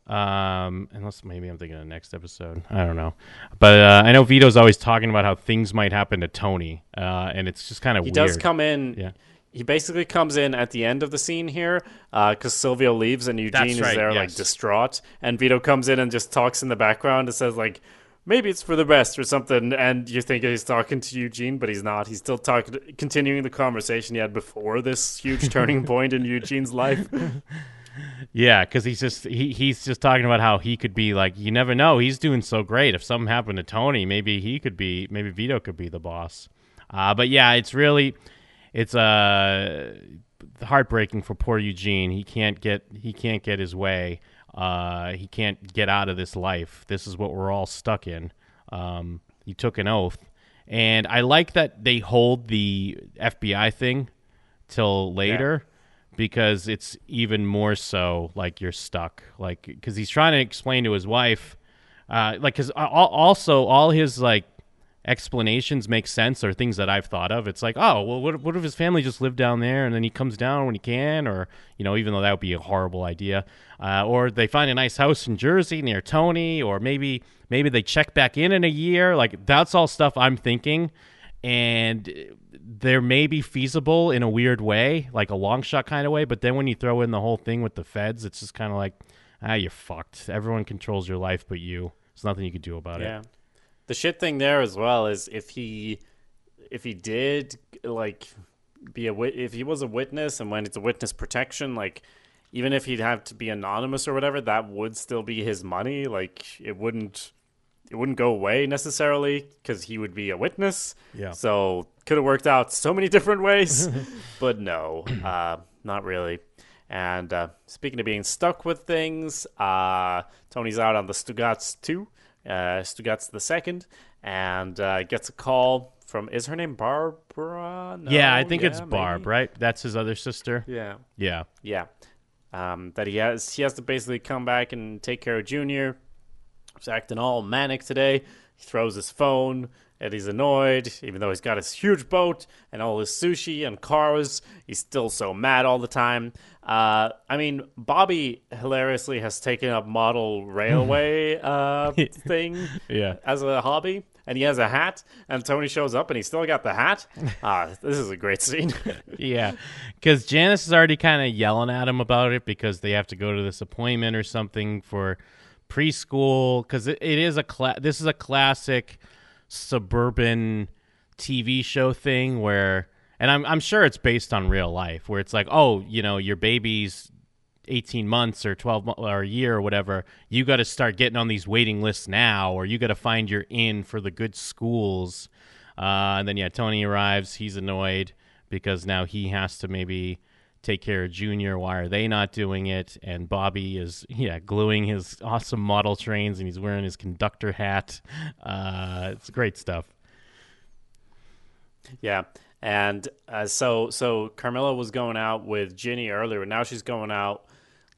Speaker 3: Um, unless maybe I'm thinking of the next episode. I don't know, but uh, I know Vito's always talking about how things might happen to Tony, uh, and it's just kind of
Speaker 4: He
Speaker 3: weird.
Speaker 4: does come in.
Speaker 3: Yeah.
Speaker 4: He basically comes in at the end of the scene here because Silvio leaves and Eugene
Speaker 3: That's
Speaker 4: is
Speaker 3: right,
Speaker 4: there like distraught, and Vito comes in and just talks in the background and says like. Maybe it's for the best or something, and you think he's talking to Eugene, but he's not. He's still talking, continuing the conversation he had before this huge turning point in Eugene's life.
Speaker 3: Yeah, because he's just he, he's just talking about how he could be like you never know he's doing so great. If something happened to Tony maybe he could be maybe Vito could be the boss, uh, but yeah it's really it's uh heartbreaking for poor Eugene. He can't get he can't get his way. Uh, he can't get out of this life. This is what we're all stuck in. Um, he took an oath. And I like that they hold the FBI thing till later because it's even more so like you're stuck like because he's trying to explain to his wife uh like because also all his like explanations make sense or things that I've thought of. It's like, oh, well, what, what if his family just lived down there and then he comes down when he can, or you know, even though that would be a horrible idea, uh, or they find a nice house in Jersey near Tony, or maybe maybe they check back in in a year. Like that's all stuff I'm thinking, and there may be feasible in a weird way, like a long shot kind of way. But then when you throw in the whole thing with the feds, it's just kind of like, ah, you're fucked. Everyone controls your life but you. There's nothing you can do about
Speaker 4: Yeah.
Speaker 3: it. Yeah.
Speaker 4: The shit thing there as well is if he if he did like be a wit- if he was a witness and when it's a witness protection like even if he'd have to be anonymous or whatever that would still be his money like it wouldn't it wouldn't go away necessarily because he would be a witness
Speaker 3: Yeah.
Speaker 4: so could have worked out so many different ways but no uh not really and uh, speaking of being stuck with things, uh, Tony's out on the Stugots 2, uh, Stugots the second, and uh, gets a call from, is her name Barbara? No?
Speaker 3: yeah, I think it's
Speaker 4: maybe?
Speaker 3: Barb, right? That's his other sister.
Speaker 4: Yeah.
Speaker 3: Yeah.
Speaker 4: Yeah. Um, that he has he has to basically come back and take care of Junior. He's acting all manic today. He throws his phone and he's annoyed, even though he's got his huge boat and all his sushi and cars. He's still so mad all the time. Uh, I mean, Bobby hilariously has taken up model railway uh, thing
Speaker 3: Yeah.
Speaker 4: as a hobby, and he has a hat. And Tony shows up, and he's still got the hat. Ah, this is a great scene.
Speaker 3: yeah, because Janice is already kind of yelling at him about it because they have to go to this appointment or something for preschool. Because it, it is a cla- this is a classic suburban TV show thing where, and I'm I'm sure it's based on real life where it's like, oh, you know, your baby's 18 months or 12 mo- or a year or whatever, you got to start getting on these waiting lists now, or you got to find your in for the good schools. Uh, and then, yeah, Tony arrives. He's annoyed because now he has to maybe take care of Junior. Why are they not doing it? And Bobby is, yeah, gluing his awesome model trains and he's wearing his conductor hat. Uh, it's great stuff.
Speaker 4: Yeah, and uh, so so Carmela was going out with Ginny earlier. Now she's going out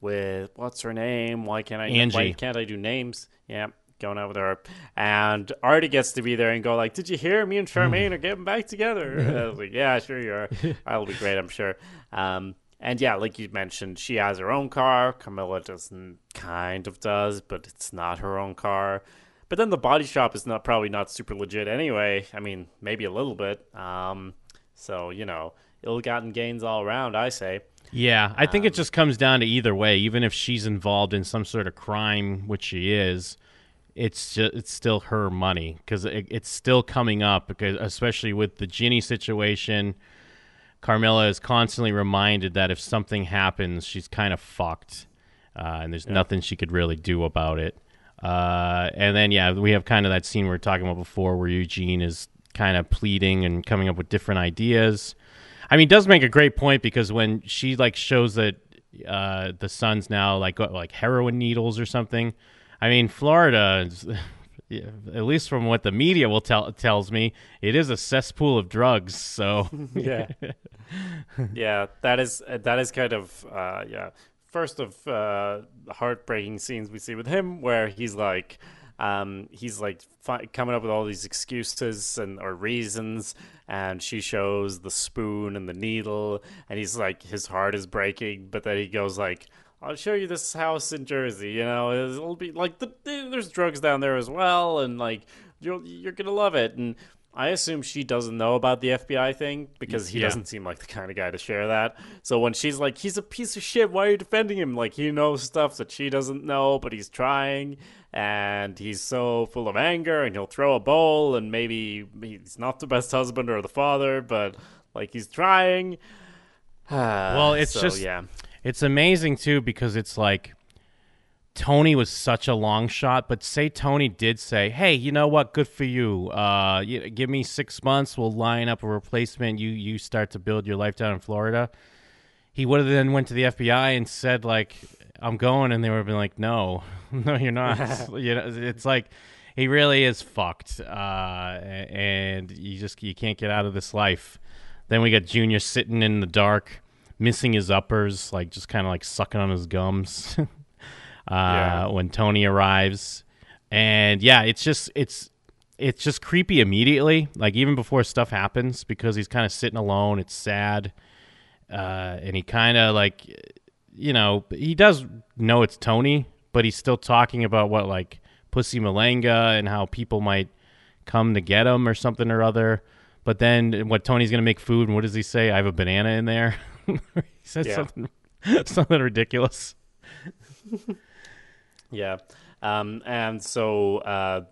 Speaker 4: with what's her name? Why can't I?
Speaker 3: Angie.
Speaker 4: Why can't I do names? Yeah, going out with her, and Artie gets to be there and go like, "Did you hear? Me and Charmaine are getting back together." And I was like, "Yeah, sure you are. That'll be great, I'm sure." Um, and yeah, like you mentioned, she has her own car. Carmela doesn't, kind of does, but it's not her own car. But then the body shop is not probably not super legit anyway. I mean, maybe a little bit. Um, so you know, ill-gotten gains all around. I say.
Speaker 3: Yeah, I think it just comes down to either way. Even if she's involved in some sort of crime, which she is, it's just, it's still her money because it, it's still coming up. Because especially with the Ginny situation, Carmela is constantly reminded that if something happens, she's kind of fucked, uh, and there's nothing she could really do about it. Uh, and then yeah, we have kind of that scene we were talking about before, where Eugene is kind of pleading and coming up with different ideas. I mean, it does make a great point because when she like shows that uh, the son's now like like heroin needles or something. I mean, Florida, is, at least from what the media will tell tells me, it is a cesspool of drugs. So
Speaker 4: yeah yeah that is that is kind of uh yeah first of uh heartbreaking scenes we see with him where he's like um he's like fi- coming up with all these excuses and or reasons and she shows the spoon and the needle and he's like his heart is breaking but then he goes like I'll show you this house in Jersey. You know, it'll be like the, there's drugs down there as well, and like you're you're gonna love it. And I assume she doesn't know about the FBI thing because he
Speaker 3: Yeah.
Speaker 4: doesn't seem like the kind of guy to share that. So when she's like, "He's a piece of shit. Why are you defending him?" Like he knows stuff that she doesn't know, but he's trying, and he's so full of anger, and he'll throw a bowl, and maybe he's not the best husband or the father, but like he's trying.
Speaker 3: Well, it's
Speaker 4: So,
Speaker 3: just-
Speaker 4: yeah.
Speaker 3: It's amazing too because it's like Tony was such a long shot, but say Tony did say, "Hey, you know what? Good for you. Uh, you, give me six months. We'll line up a replacement. You you start to build your life down in Florida." He would have then went to the FBI and said, "Like, I'm going," and they would have been like, "No, no, you're not." you know, it's like he really is fucked, uh, and you just you can't get out of this life. Then we got Junior sitting in the dark, missing his uppers, like just kind of like sucking on his gums. uh,
Speaker 4: Yeah.
Speaker 3: When Tony arrives, and yeah, it's just it's it's just creepy immediately, like even before stuff happens, because he's kind of sitting alone. It's sad, uh, and he kind of like, you know, he does know it's Tony, but he's still talking about what like Pussy Malanga and how people might come to get him or something or other. But then what Tony's gonna make food, and what does he say? I have a banana in there. he says
Speaker 4: Yeah.
Speaker 3: something something ridiculous.
Speaker 4: Yeah. Um, and so uh,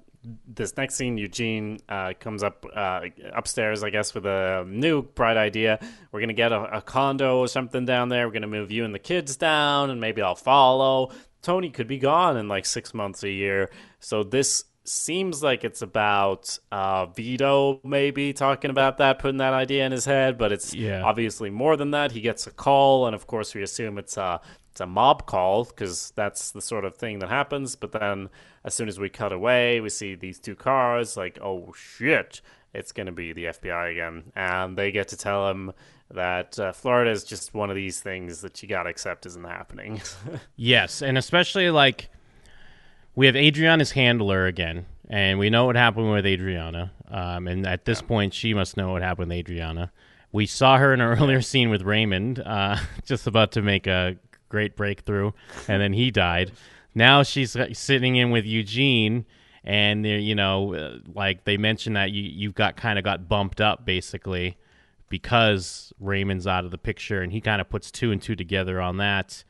Speaker 4: this next scene, Eugene uh, comes up uh, upstairs, I guess, with a new bright idea. We're going to get a, a condo or something down there. We're going to move you and the kids down, and maybe I'll follow. Tony could be gone in like six months, a year. So this seems like it's about uh, Vito maybe talking about that, putting that idea in his head, but it's
Speaker 3: Yeah.
Speaker 4: obviously more than that. He gets a call, and of course, we assume it's a it's a mob call because that's the sort of thing that happens. But then, as soon as we cut away, we see these two cars. Like, oh shit, it's gonna be the FBI again, and they get to tell him that uh, Florida is just one of these things that you gotta accept isn't happening.
Speaker 3: Yes, and especially like we have Adriana's handler again, and we know what happened with Adriana. Um, and at this point, she must know what happened with Adriana. We saw her in an earlier scene with Raymond, uh, just about to make a great breakthrough, and then he died. Now she's uh, sitting in with Eugene, and they're, you know, uh, like they mentioned that you you've got kind of got bumped up basically because Raymond's out of the picture, and he kind of puts two and two together on that.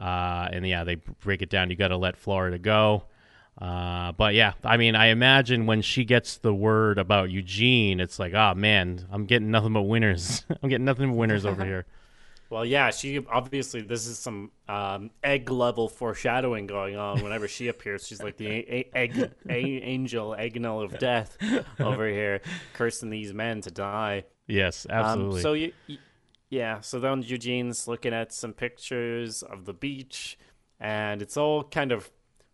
Speaker 3: Uh, and yeah, they break it down. You got to let Florida go. Uh, but yeah, I mean, I imagine when she gets the word about Eugene, it's like, oh man, I'm getting nothing but winners. I'm getting nothing but winners over here.
Speaker 4: Well, yeah, she obviously this is some um, egg level foreshadowing going on. Whenever she appears, she's like the a- a- egg a- angel, of death over here, cursing these men to die.
Speaker 3: Yes,
Speaker 4: Um,
Speaker 3: absolutely.
Speaker 4: so you, you, yeah. So then Eugene's looking at some pictures of the beach, and it's all kind of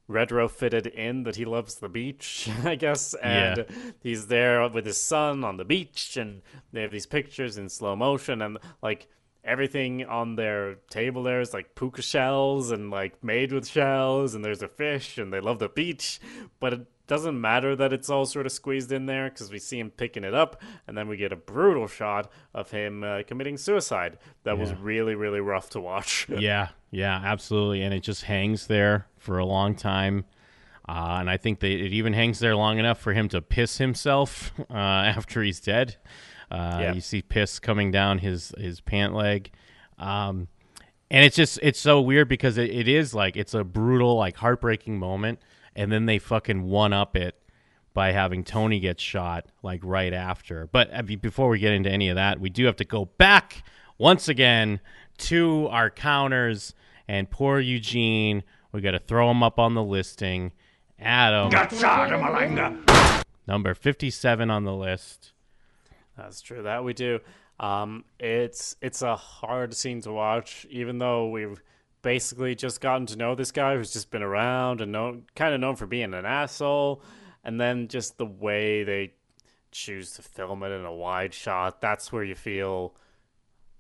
Speaker 4: retrofitted in that he loves the beach, I guess. And he's there with his son on the beach, and they have these pictures in slow motion, and like everything on their table there is like puka shells and like made with shells, and there's a fish, and they love the beach, but it doesn't matter that it's all sort of squeezed in there because we see him picking it up, and then we get a brutal shot of him uh, committing suicide. That was really, really rough to watch.
Speaker 3: yeah, yeah, absolutely. And it just hangs there for a long time. Uh, and I think that it even hangs there long enough for him to piss himself uh, after he's dead. Uh,
Speaker 4: Yeah.
Speaker 3: You see piss coming down his his pant leg, um, and it's just it's so weird because it, it is like it's a brutal like heartbreaking moment, and then they fucking one up it by having Tony get shot like right after. But uh, be- before we get into any of that, we do have to go back once again to our counters and poor Eugene. We got to throw him up on the listing. Adam, number 57 on the list.
Speaker 4: That's true. That we do. Um, it's it's a hard scene to watch, even though we've basically just gotten to know this guy who's just been around and known, kind of known for being an asshole, and then just the way they choose to film it in a wide shot. That's where you feel.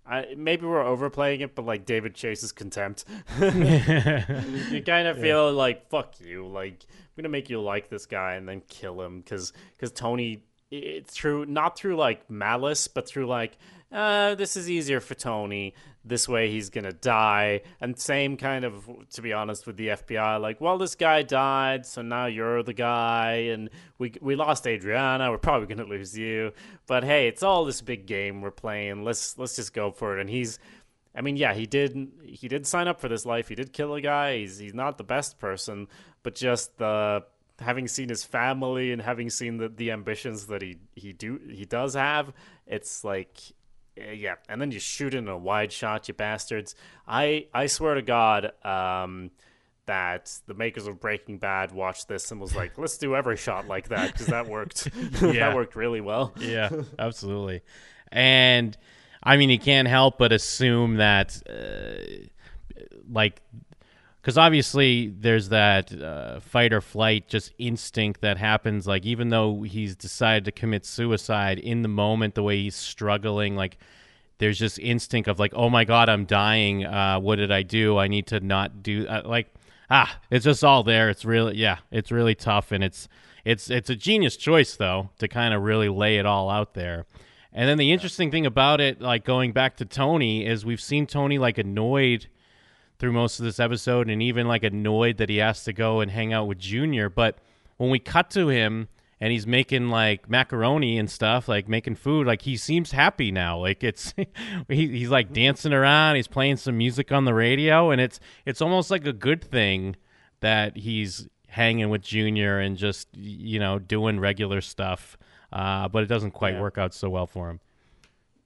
Speaker 4: I, maybe we're overplaying it, but like David Chase's contempt, you kind of feel like fuck you. Like I'm gonna make you like this guy and then kill him because because Tony. It's true, not through like malice, but through like, uh, this is easier for Tony. This way he's gonna die. And same kind of, to be honest, with the FBI. Like, well, this guy died, so now you're the guy, and we we lost Adriana. We're probably gonna lose you. But hey, it's all this big game we're playing. Let's let's just go for it. And he's I mean, yeah, he did. He did sign up for this life. He did kill a guy. He's he's not the best person, but just the having seen his family and having seen the, the ambitions that he he do he does have, it's like. eh, Yeah, and then you shoot in a wide shot, you bastards! I I swear to God, um, that the makers of Breaking Bad watched this and was like, "Let's do every shot like that" because that worked. That worked really well.
Speaker 3: yeah, absolutely. And I mean, you can't help but assume that, uh, like, because obviously there's that uh, fight or flight, just instinct that happens. Like, even though he's decided to commit suicide in the moment, the way he's struggling, like, there's just instinct of like, oh my god, I'm dying. Uh, what did I do? I need to not do. Uh, like, ah, it's just all there. It's really yeah, it's really tough, and it's it's it's a genius choice though to kind of really lay it all out there. And then the interesting thing about it, like going back to Tony, is we've seen Tony like annoyed through most of this episode, and even like annoyed that he has to go and hang out with Junior. But when we cut to him and he's making like macaroni and stuff, like making food, like he seems happy now. Like it's he, he's like dancing around, he's playing some music on the radio, and it's it's almost like a good thing that he's hanging with Junior and just you know doing regular stuff. Uh, but it doesn't quite
Speaker 4: Yeah.
Speaker 3: work out so well for him.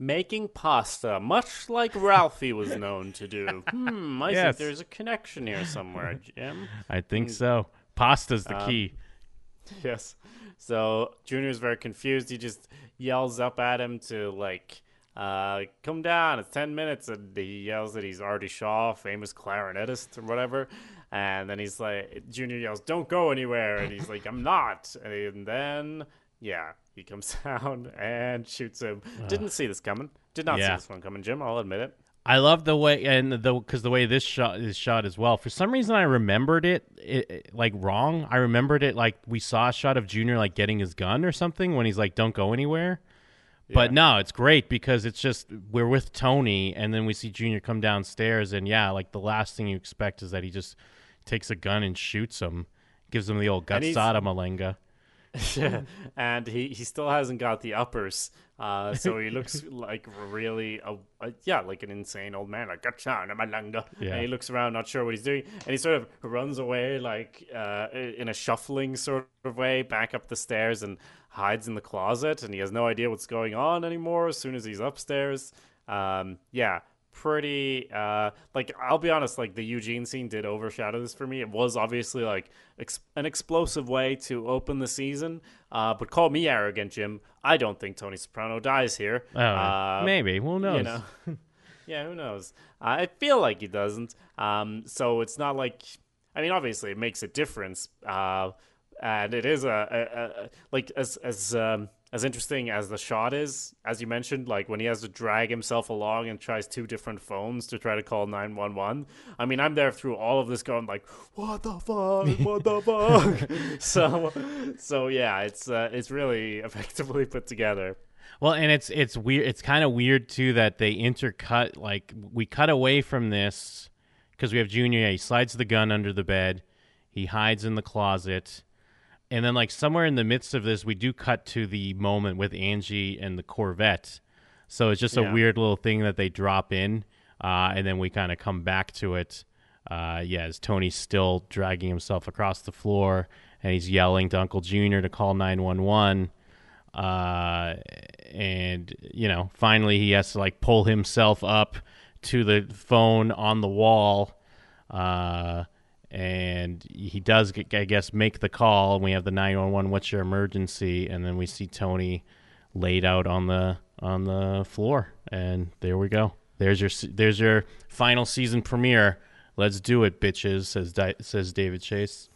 Speaker 4: Making pasta, much like Ralphie was known to do. Hmm, I
Speaker 3: Yes.
Speaker 4: think there's a connection here somewhere, Jim.
Speaker 3: I think so. Pasta's the
Speaker 4: Um,
Speaker 3: key.
Speaker 4: Yes. So Junior's very confused. He just yells up at him to like uh come down. It's ten minutes and he yells that he's Artie Shaw, famous clarinetist or whatever. And then he's like Junior yells, Don't go anywhere and he's like, I'm not and then yeah, he comes down and shoots him. Didn't see this coming. Did not see this one coming, Jim, I'll admit it.
Speaker 3: I love the way and the because the way this shot is shot as well. For some reason, I remembered it, it, it, like wrong. I remembered it like we saw a shot of Junior like getting his gun or something when he's like, "Don't go anywhere." But no, it's great because it's just we're with Tony, and then we see Junior come downstairs, and yeah, like the last thing you expect is that he just takes a gun and shoots him, gives him the old gutsada Malanga.
Speaker 4: Yeah, and he, he still hasn't got the uppers. Uh, so he looks like really, a, a, yeah, like an insane old man, like Malanga.
Speaker 3: Yeah.
Speaker 4: And he looks around, not sure what he's doing, and he sort of runs away, like uh, in a shuffling sort of way, back up the stairs and hides in the closet. And he has no idea what's going on anymore. As soon as he's upstairs, um, yeah. Pretty, uh, like I'll be honest, like the Eugene scene did overshadow this for me. It was obviously like ex- an explosive way to open the season, uh, but call me arrogant, Jim. I don't think Tony Soprano dies here.
Speaker 3: Oh,
Speaker 4: Uh,
Speaker 3: maybe who knows?
Speaker 4: you know. yeah, who knows? I feel like he doesn't. Um, so it's not like I mean, obviously, it makes a difference, uh, and it is a, a, a like as as um, as interesting as the shot is, as you mentioned, like when he has to drag himself along and tries two different phones to try to call nine one one. I mean, I'm there through all of this, going like, "What the fuck? What the fuck?" so, so yeah, it's uh, it's really effectively put together.
Speaker 3: Well, and it's it's weird. It's kind of weird too that they intercut. Like we cut away from this because we have Junior. He slides the gun under the bed. He hides in the closet, and then like somewhere in the midst of this, we do cut to the moment with Angie and the Corvette. So it's just a weird little thing that they drop in, uh, and then we kind of come back to it. Uh, yeah, as Tony's still dragging himself across the floor, and he's yelling to Uncle Junior to call nine one one uh, and you know, finally he has to like pull himself up to the phone on the wall, uh, and he does, I guess, make the call. And we have the nine one one. What's your emergency? And then we see Tony laid out on the on the floor, and there we go. There's your there's your final season premiere. Let's do it, bitches. Says Di- says David Chase.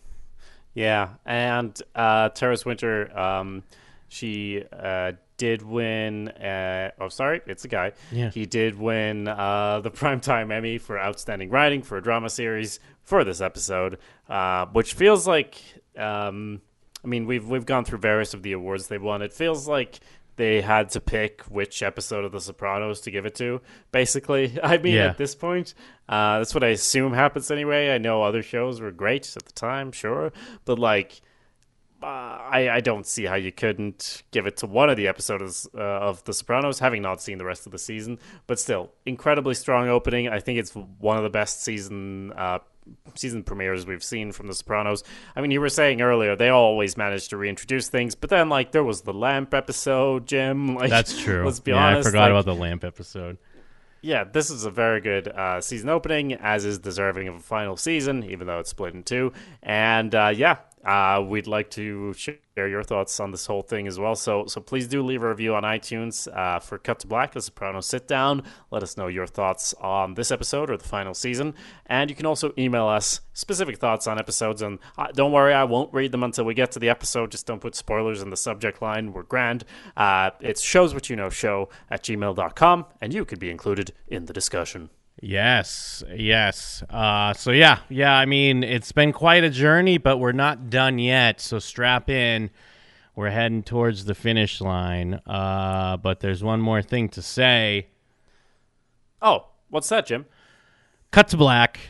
Speaker 4: Yeah, and uh, Terence Winter, um, she uh, did win. Uh, oh, sorry, it's a guy.
Speaker 3: Yeah.
Speaker 4: He did win uh, the Primetime Emmy for Outstanding Writing for a Drama Series for this episode, uh, which feels like. Um, I mean, we've we've gone through various of the awards they won. It feels like they had to pick which episode of The Sopranos to give it to. Basically, I mean,
Speaker 3: Yeah.
Speaker 4: at this point, uh, that's what I assume happens anyway. I know other shows were great at the time, sure, but like, uh, I I don't see how you couldn't give it to one of the episodes uh, of The Sopranos, having not seen the rest of the season. But still, incredibly strong opening. I think it's one of the best season. Season premieres we've seen from the sopranos i mean you were saying earlier they always manage to reintroduce things but then like there was the lamp episode jim like
Speaker 3: That's true.
Speaker 4: let's be
Speaker 3: yeah,
Speaker 4: honest
Speaker 3: I forgot
Speaker 4: like,
Speaker 3: about the lamp episode.
Speaker 4: yeah, this is a very good uh, season opening, as is deserving of a final season, even though it's split in two. And uh, yeah, uh, we'd like to share your thoughts on this whole thing as well. So, so please do leave a review on iTunes uh, for Cut to Black, The Sopranos Sit Down. Let us know your thoughts on this episode or the final season, and you can also email us specific thoughts on episodes. And uh, don't worry, I won't read them until we get to the episode. Just don't put spoilers in the subject line. We're grand. Uh, it's shows what you know show at gmail.com, and you could be included in the discussion.
Speaker 3: Yes, yes. Uh, so yeah, yeah. I mean, it's been quite a journey, but we're not done yet. So strap in. We're heading towards the finish line. Uh, but there's one more thing to say.
Speaker 4: Oh, what's that, Jim?
Speaker 3: Cut to black.